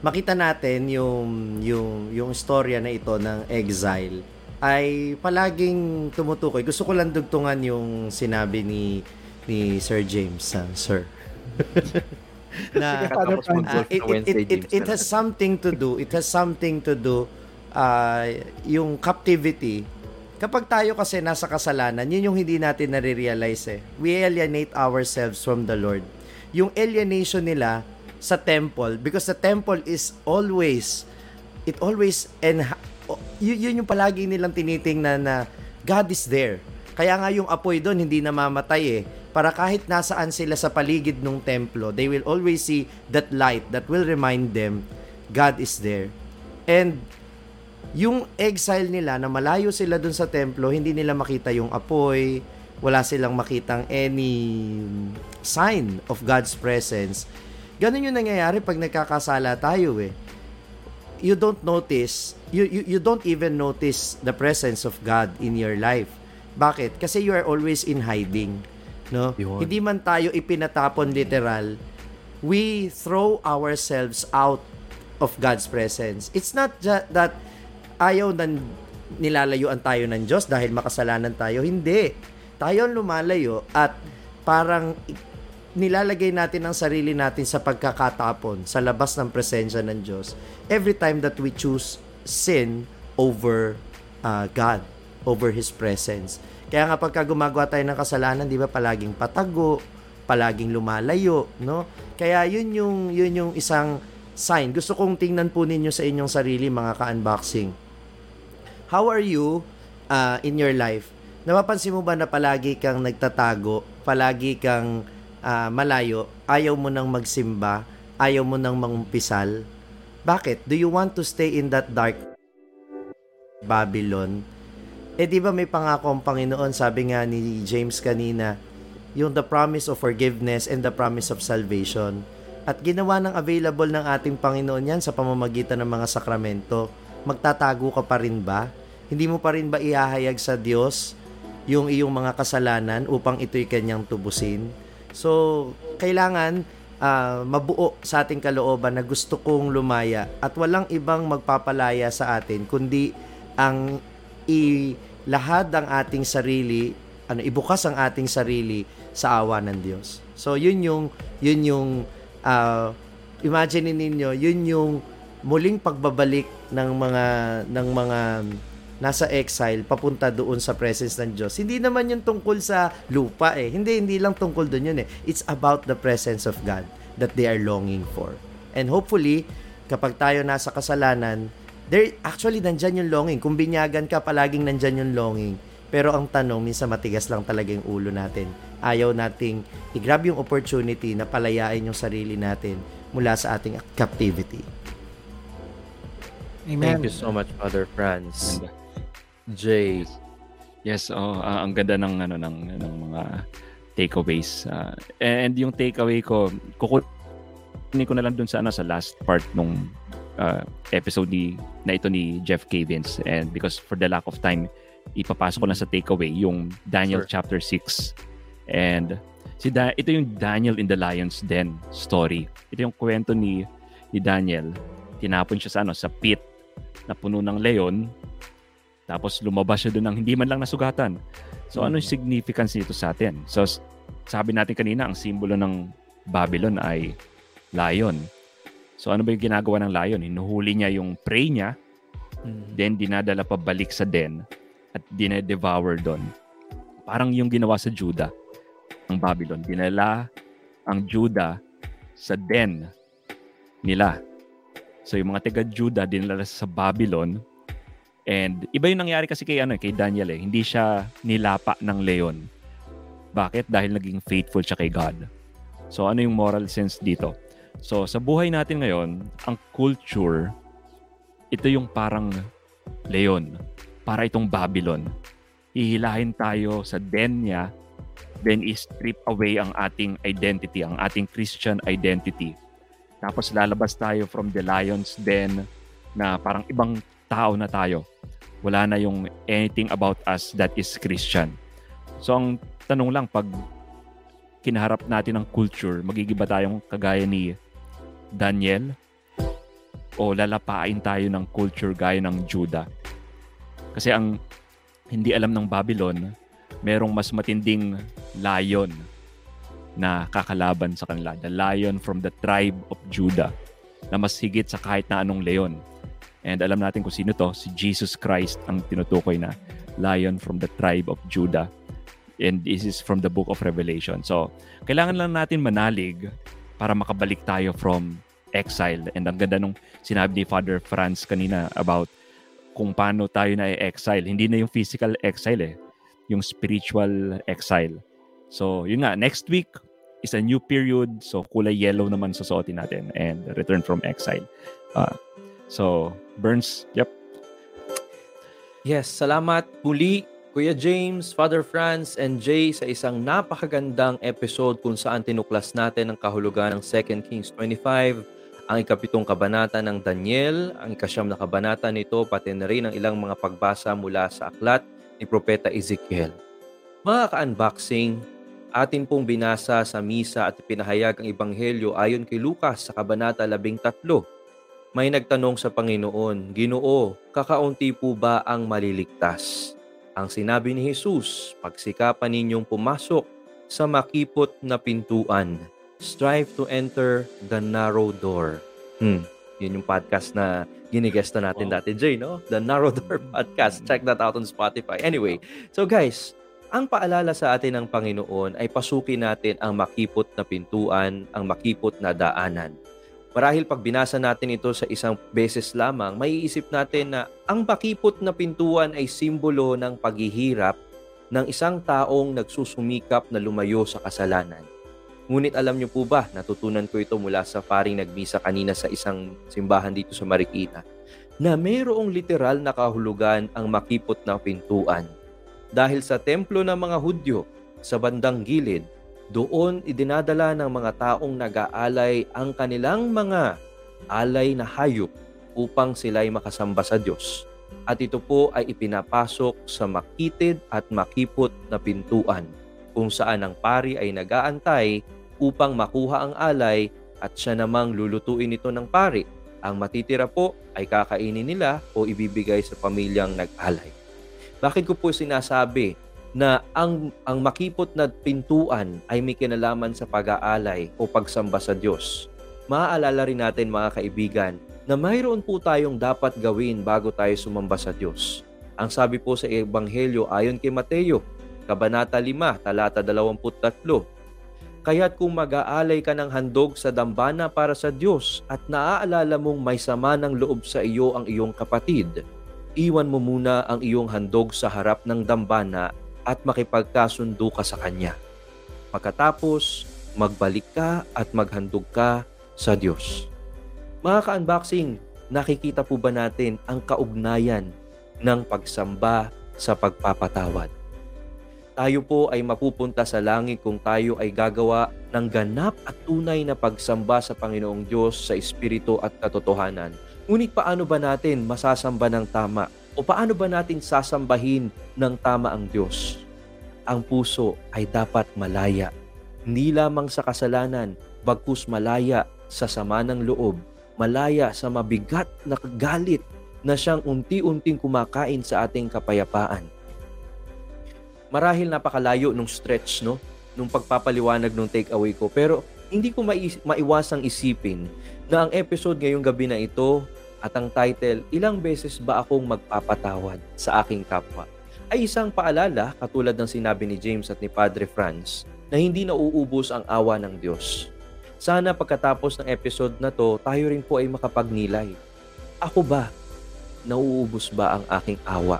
Speaker 2: Makita natin yung yung yung istorya na ito ng exile ay palaging tumutukoy. Gusto ko lang dugtungan yung sinabi ni ni Sir James, ah, sir. na Ah, it, it,
Speaker 1: Wednesday,
Speaker 2: it, it, it has something to do, it has something to do, uh, yung captivity, kapag tayo kasi nasa kasalanan, yun yung hindi natin nare-realize eh. We alienate ourselves from the Lord. Yung alienation nila sa temple, because the temple is always, it always, and yun, yun yung palagi nilang tinitingnan na God is there. Kaya nga yung apoy doon hindi namamatay eh. Para kahit nasaan sila sa paligid ng templo, they will always see that light that will remind them God is there. And yung exile nila na malayo sila dun sa templo, hindi nila makita yung apoy, wala silang makitang any sign of God's presence. Ganun yung nangyayari pag nagkakasala tayo eh. You don't notice, you, you, you don't even notice the presence of God in your life. Bakit? Kasi you are always in hiding. No?
Speaker 1: Yun.
Speaker 2: Hindi man tayo ipinatapon literal, we throw ourselves out of God's presence. It's not that ayaw nan nilalayuan tayo ng Diyos dahil makasalanan tayo. Hindi. Tayo ang lumalayo at parang nilalagay natin ang sarili natin sa pagkakatapon sa labas ng presensya ng Diyos every time that we choose sin over uh, God, over His presence. Kaya nga pagka gumagawa tayo ng kasalanan, di ba, palaging patago, palaging lumalayo, no? Kaya yun yung, yun yung isang sign. Gusto kong tingnan po ninyo sa inyong sarili, mga ka-unboxing. How are you uh, in your life? Napapansin mo ba na palagi kang nagtatago, palagi kang ah, malayo, ayaw mo nang magsimba, ayaw mo nang mangumpisal? Bakit? Do you want to stay in that dark Babylon? Eh di ba may pangako ang Panginoon, sabi nga ni James kanina, yung the promise of forgiveness and the promise of salvation. At ginawa ng available ng ating Panginoon yan sa pamamagitan ng mga sakramento. Magtatago ka pa rin ba? Hindi mo pa rin ba ihahayag sa Diyos yung iyong mga kasalanan upang ito'y kanyang tubusin? So, kailangan ah, mabuo sa ating kalooban na gusto kong lumaya at walang ibang magpapalaya sa atin kundi ang ilahad ang ating sarili, ano, ibukas ang ating sarili sa awa ng Diyos. So, yun yung, yun yung, ah, imagine ninyo, yun yung muling pagbabalik ng mga, ng mga nasa exile papunta doon sa presence ng Diyos. Hindi naman yung tungkol sa lupa eh. Hindi, hindi lang tungkol doon yun eh. It's about the presence of God that they are longing for. And hopefully, kapag tayo nasa kasalanan, there actually nandyan yung longing. Kung binyagan ka, palaging nandyan yung longing. Pero ang tanong, minsan matigas lang talaga yung ulo natin. Ayaw nating i-grab yung opportunity na palayain yung sarili natin mula sa ating captivity.
Speaker 4: Amen.
Speaker 1: Thank you so much, Father Franz.
Speaker 3: Ganda.
Speaker 1: Jay.
Speaker 3: Yes, oh, ah, ang ganda ng ano ng ng mga takeaways. Uh, and yung takeaway ko, kukunin ko na lang dun sa, ano, sa last part nung uh, episode ni, na ito ni Jeff Cavins. And because for the lack of time, ipapasok ko na sa takeaway yung Daniel
Speaker 1: Sure.
Speaker 3: chapter 6. And si da- ito yung Daniel in the Lion's Den story. Ito yung kwento ni ni Daniel. Tinapon siya sa ano sa pit na puno ng leon. Tapos lumabas siya doon ng hindi man lang nasugatan. So ano yung significance nito sa atin? So sabi natin kanina ang simbolo ng Babylon ay lion. So ano ba yung ginagawa ng lion? Hinuhuli niya yung prey niya, then dinadala pabalik sa den at dinedevour doon. Parang yung ginawa sa Judah ng Babylon. Dinala ang Judah sa den nila. So yung mga taga Judah dinala sa Babylon and iba yung nangyari kasi kay ano eh, kay Daniel eh. Hindi siya nilapa ng leon. Bakit? Dahil naging faithful siya kay God. So ano yung moral sense dito? So sa buhay natin ngayon, ang culture ito yung parang leon. Para itong Babylon. Ihilahin tayo sa den niya then i-strip away ang ating identity, ang ating Christian identity. Tapos lalabas tayo from the lion's den na parang ibang tao na tayo. Wala na yung anything about us that is Christian. So ang tanong lang, pag kinaharap natin ang culture, magigiba tayong kagaya ni Daniel o lalapain tayo ng culture gaya ng Judah. Kasi ang hindi alam ng Babylon, merong mas matinding lion na kakalaban sa kanila. The lion from the tribe of Judah na mas higit sa kahit na anong leon. And alam natin kung sino to, si Jesus Christ ang tinutukoy na lion from the tribe of Judah. And this is from the book of Revelation. So, kailangan lang natin manalig para makabalik tayo from exile. And ang ganda nung sinabi ni Father Franz kanina about kung paano tayo na exile. Hindi na yung physical exile eh. Yung spiritual exile. So, yun nga, next week is a new period. So, kulay yellow naman sa suotin natin and return from exile. Uh, so, Burns, yep.
Speaker 1: Yes, salamat muli Kuya James, Father Franz, and Jay sa isang napakagandang episode kung saan tinuklas natin ang kahulugan ng 2 Kings 25, ang ikapitong kabanata ng Daniel, ang ikasyam na kabanata nito, pati na rin ang ilang mga pagbasa mula sa aklat ni Propeta Ezekiel. Mga ka-unboxing, atin pong binasa sa misa at pinahayag ang ebanghelyo ayon kay Lucas sa kabanata 13. May nagtanong sa Panginoon, Ginoo, kakaunti po ba ang maliligtas? Ang sinabi ni Jesus, pagsikapan ninyong pumasok sa makipot na pintuan. Strive to enter the narrow door. Hmm, yun yung podcast na ginigesta natin
Speaker 3: Wow.
Speaker 1: dati, Jay, no? The Narrow Door Podcast. Check that out on Spotify. Anyway, so guys, ang paalala sa atin ng Panginoon ay pasukin natin ang makipot na pintuan, ang makipot na daanan. Marahil pag binasa natin ito sa isang beses lamang, maiisip natin na ang makipot na pintuan ay simbolo ng paghihirap ng isang taong nagsusumikap na lumayo sa kasalanan. Ngunit alam niyo po ba, natutunan ko ito mula sa paring nagmisa kanina sa isang simbahan dito sa Marikina, na mayroong literal na kahulugan ang makipot na pintuan. Dahil sa templo ng mga Hudyo, sa bandang gilid, doon idinadala ng mga taong nag-aalay ang kanilang mga alay na hayop upang sila'y makasamba sa Diyos. At ito po ay ipinapasok sa makitid at makipot na pintuan kung saan ang pari ay nag-aantay upang makuha ang alay at siya namang lulutuin ito ng pari. Ang matitira po ay kakainin nila o ibibigay sa pamilyang nag-alay. Bakit ko po sinasabi na ang ang makipot na pintuan ay may kinalaman sa pag-aalay o pagsamba sa Diyos. Maaalala rin natin mga kaibigan na mayroon po tayong dapat gawin bago tayo sumamba sa Diyos. Ang sabi po sa Ebanghelyo ayon kay Mateo, Kabanata 5, talata 23, Kaya't kung mag-aalay ka ng handog sa dambana para sa Diyos at naaalala mong may sama ng loob sa iyo ang iyong kapatid, iwan mo muna ang iyong handog sa harap ng dambana at makipagkasundo ka sa Kanya. Pagkatapos, magbalik ka at maghandog ka sa Diyos. Mga ka-unboxing, nakikita po ba natin ang kaugnayan ng pagsamba sa pagpapatawad? tayo po ay mapupunta sa langit kung tayo ay gagawa ng ganap at tunay na pagsamba sa Panginoong Diyos sa Espiritu at katotohanan. Ngunit paano ba natin masasamba ng tama? O paano ba natin sasambahin ng tama ang Diyos? Ang puso ay dapat malaya. Hindi lamang sa kasalanan, bagkus malaya sa sama ng loob, malaya sa mabigat na galit na siyang unti-unting kumakain sa ating kapayapaan marahil napakalayo nung stretch, no? Nung pagpapaliwanag nung takeaway ko. Pero hindi ko mai- maiwasang isipin na ang episode ngayong gabi na ito at ang title, Ilang Beses Ba Akong Magpapatawad sa Aking Kapwa? ay isang paalala katulad ng sinabi ni James at ni Padre Franz na hindi nauubos ang awa ng Diyos. Sana pagkatapos ng episode na to, tayo rin po ay makapagnilay. Ako ba? Nauubos ba ang aking awa?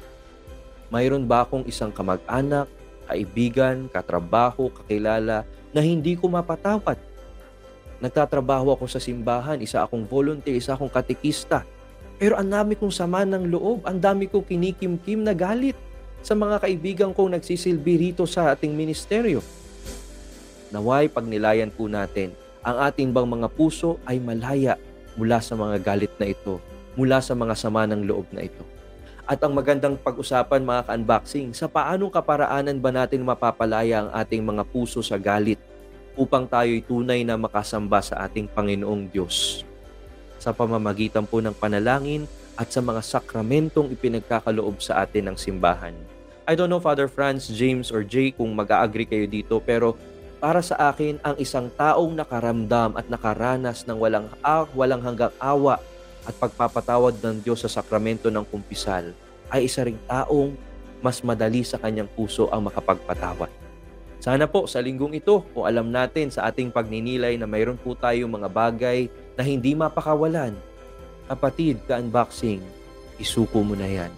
Speaker 1: Mayroon ba akong isang kamag-anak, kaibigan, katrabaho, kakilala na hindi ko mapatawad? Nagtatrabaho ako sa simbahan, isa akong volunteer, isa akong katikista. Pero ang dami kong sama ng loob, ang dami kong kinikimkim na galit sa mga kaibigan kong nagsisilbi rito sa ating ministeryo. Naway pagnilayan po natin, ang ating bang mga puso ay malaya mula sa mga galit na ito, mula sa mga sama ng loob na ito at ang magandang pag-usapan mga ka-unboxing sa paanong kaparaanan ba natin mapapalaya ang ating mga puso sa galit upang tayo'y tunay na makasamba sa ating Panginoong Diyos. Sa pamamagitan po ng panalangin at sa mga sakramentong ipinagkakaloob sa atin ng simbahan. I don't know Father Franz, James, or Jay kung mag-agree kayo dito pero para sa akin ang isang taong nakaramdam at nakaranas ng walang, ah, walang hanggang awa at pagpapatawad ng Diyos sa sakramento ng kumpisal ay isa ring taong mas madali sa kanyang puso ang makapagpatawad. Sana po sa linggong ito, kung alam natin sa ating pagninilay na mayroon po tayong mga bagay na hindi mapakawalan, kapatid, ka-unboxing, isuko mo na yan.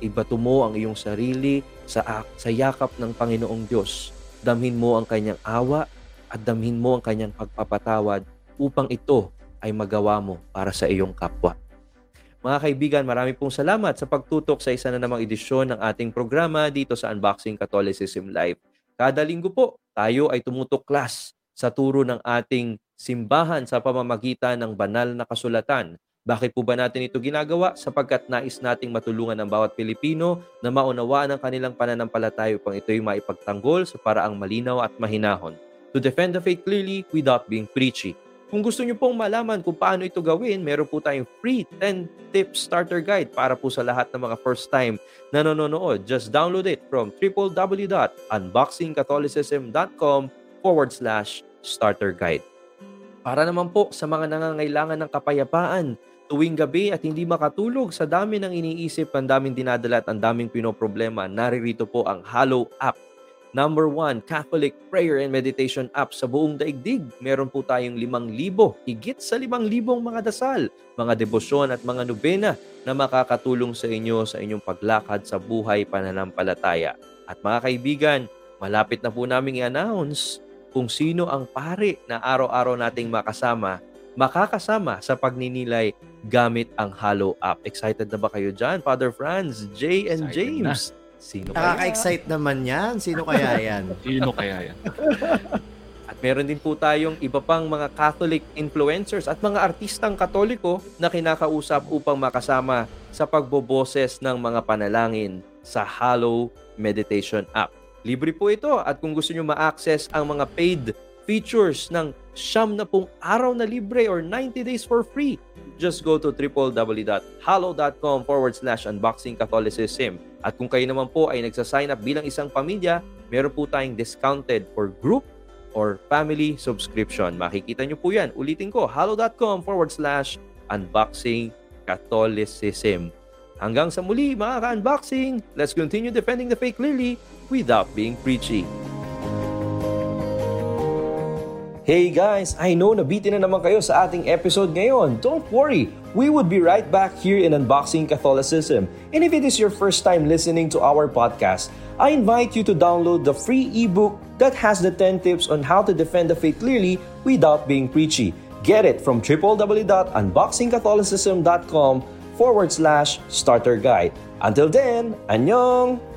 Speaker 1: Ibato mo ang iyong sarili sa, sa yakap ng Panginoong Diyos. Damhin mo ang kanyang awa at damhin mo ang kanyang pagpapatawad upang ito ay magawa mo para sa iyong kapwa. Mga kaibigan, marami pong salamat sa pagtutok sa isa na namang edisyon ng ating programa dito sa Unboxing Catholicism Live. Kada linggo po, tayo ay tumutuklas sa turo ng ating simbahan sa pamamagitan ng banal na kasulatan. Bakit po ba natin ito ginagawa? Sapagkat nais nating matulungan ng bawat Pilipino na maunawaan ang kanilang pananampalataya upang ito'y maipagtanggol sa paraang malinaw at mahinahon. To defend the faith clearly without being preachy. Kung gusto nyo pong malaman kung paano ito gawin, meron po tayong free 10 tip starter guide para po sa lahat ng mga first time na nanonood. Just download it from www.unboxingcatholicism.com forward slash starter guide. Para naman po sa mga nangangailangan ng kapayapaan, tuwing gabi at hindi makatulog sa dami ng iniisip, ang daming dinadala at ang daming pinoproblema, naririto po ang Hallow app Number one, Catholic prayer and meditation app sa buong daigdig. Meron po tayong 5,000, higit sa 5,000 mga dasal, mga debosyon at mga nobena na makakatulong sa inyo sa inyong paglakad sa buhay pananampalataya. At mga kaibigan, malapit na po namin i-announce kung sino ang pare na araw-araw nating makasama, makakasama sa pagninilay gamit ang Halo app. Excited na ba kayo dyan? Father Franz, Jay, and
Speaker 3: Excited
Speaker 1: James. Sino kaya?
Speaker 2: Nakaka-excite naman yan. Sino kaya yan?
Speaker 3: Sino kaya yan?
Speaker 1: At meron din po tayong iba pang mga Catholic influencers at mga artistang katoliko na kinakausap upang makasama sa pagboboses ng mga panalangin sa Hallow Meditation app. Libre po ito at kung gusto nyo ma-access ang mga paid features ng siyam na pong araw na libre or 90 days for free, just go to www.hallow.com forward slash unboxing Catholicism. At kung kayo naman po ay nagsasign up bilang isang pamilya, meron po tayong discounted for group or family subscription. Makikita nyo po yan. Ulitin ko, hallow.com forward slash unboxing Catholicism. Hanggang sa muli mga ka-unboxing, let's continue defending the faith clearly without being preachy. Hey guys, I know nabitin na naman kayo sa ating episode ngayon. Don't worry, we would be right back here in Unboxing Catholicism. And if it is your first time listening to our podcast, I invite you to download the free ebook that has the 10 tips on how to defend the faith clearly without being preachy. Get it from www.unboxingcatholicism.com forward slash starter guide. Until then, annyeong!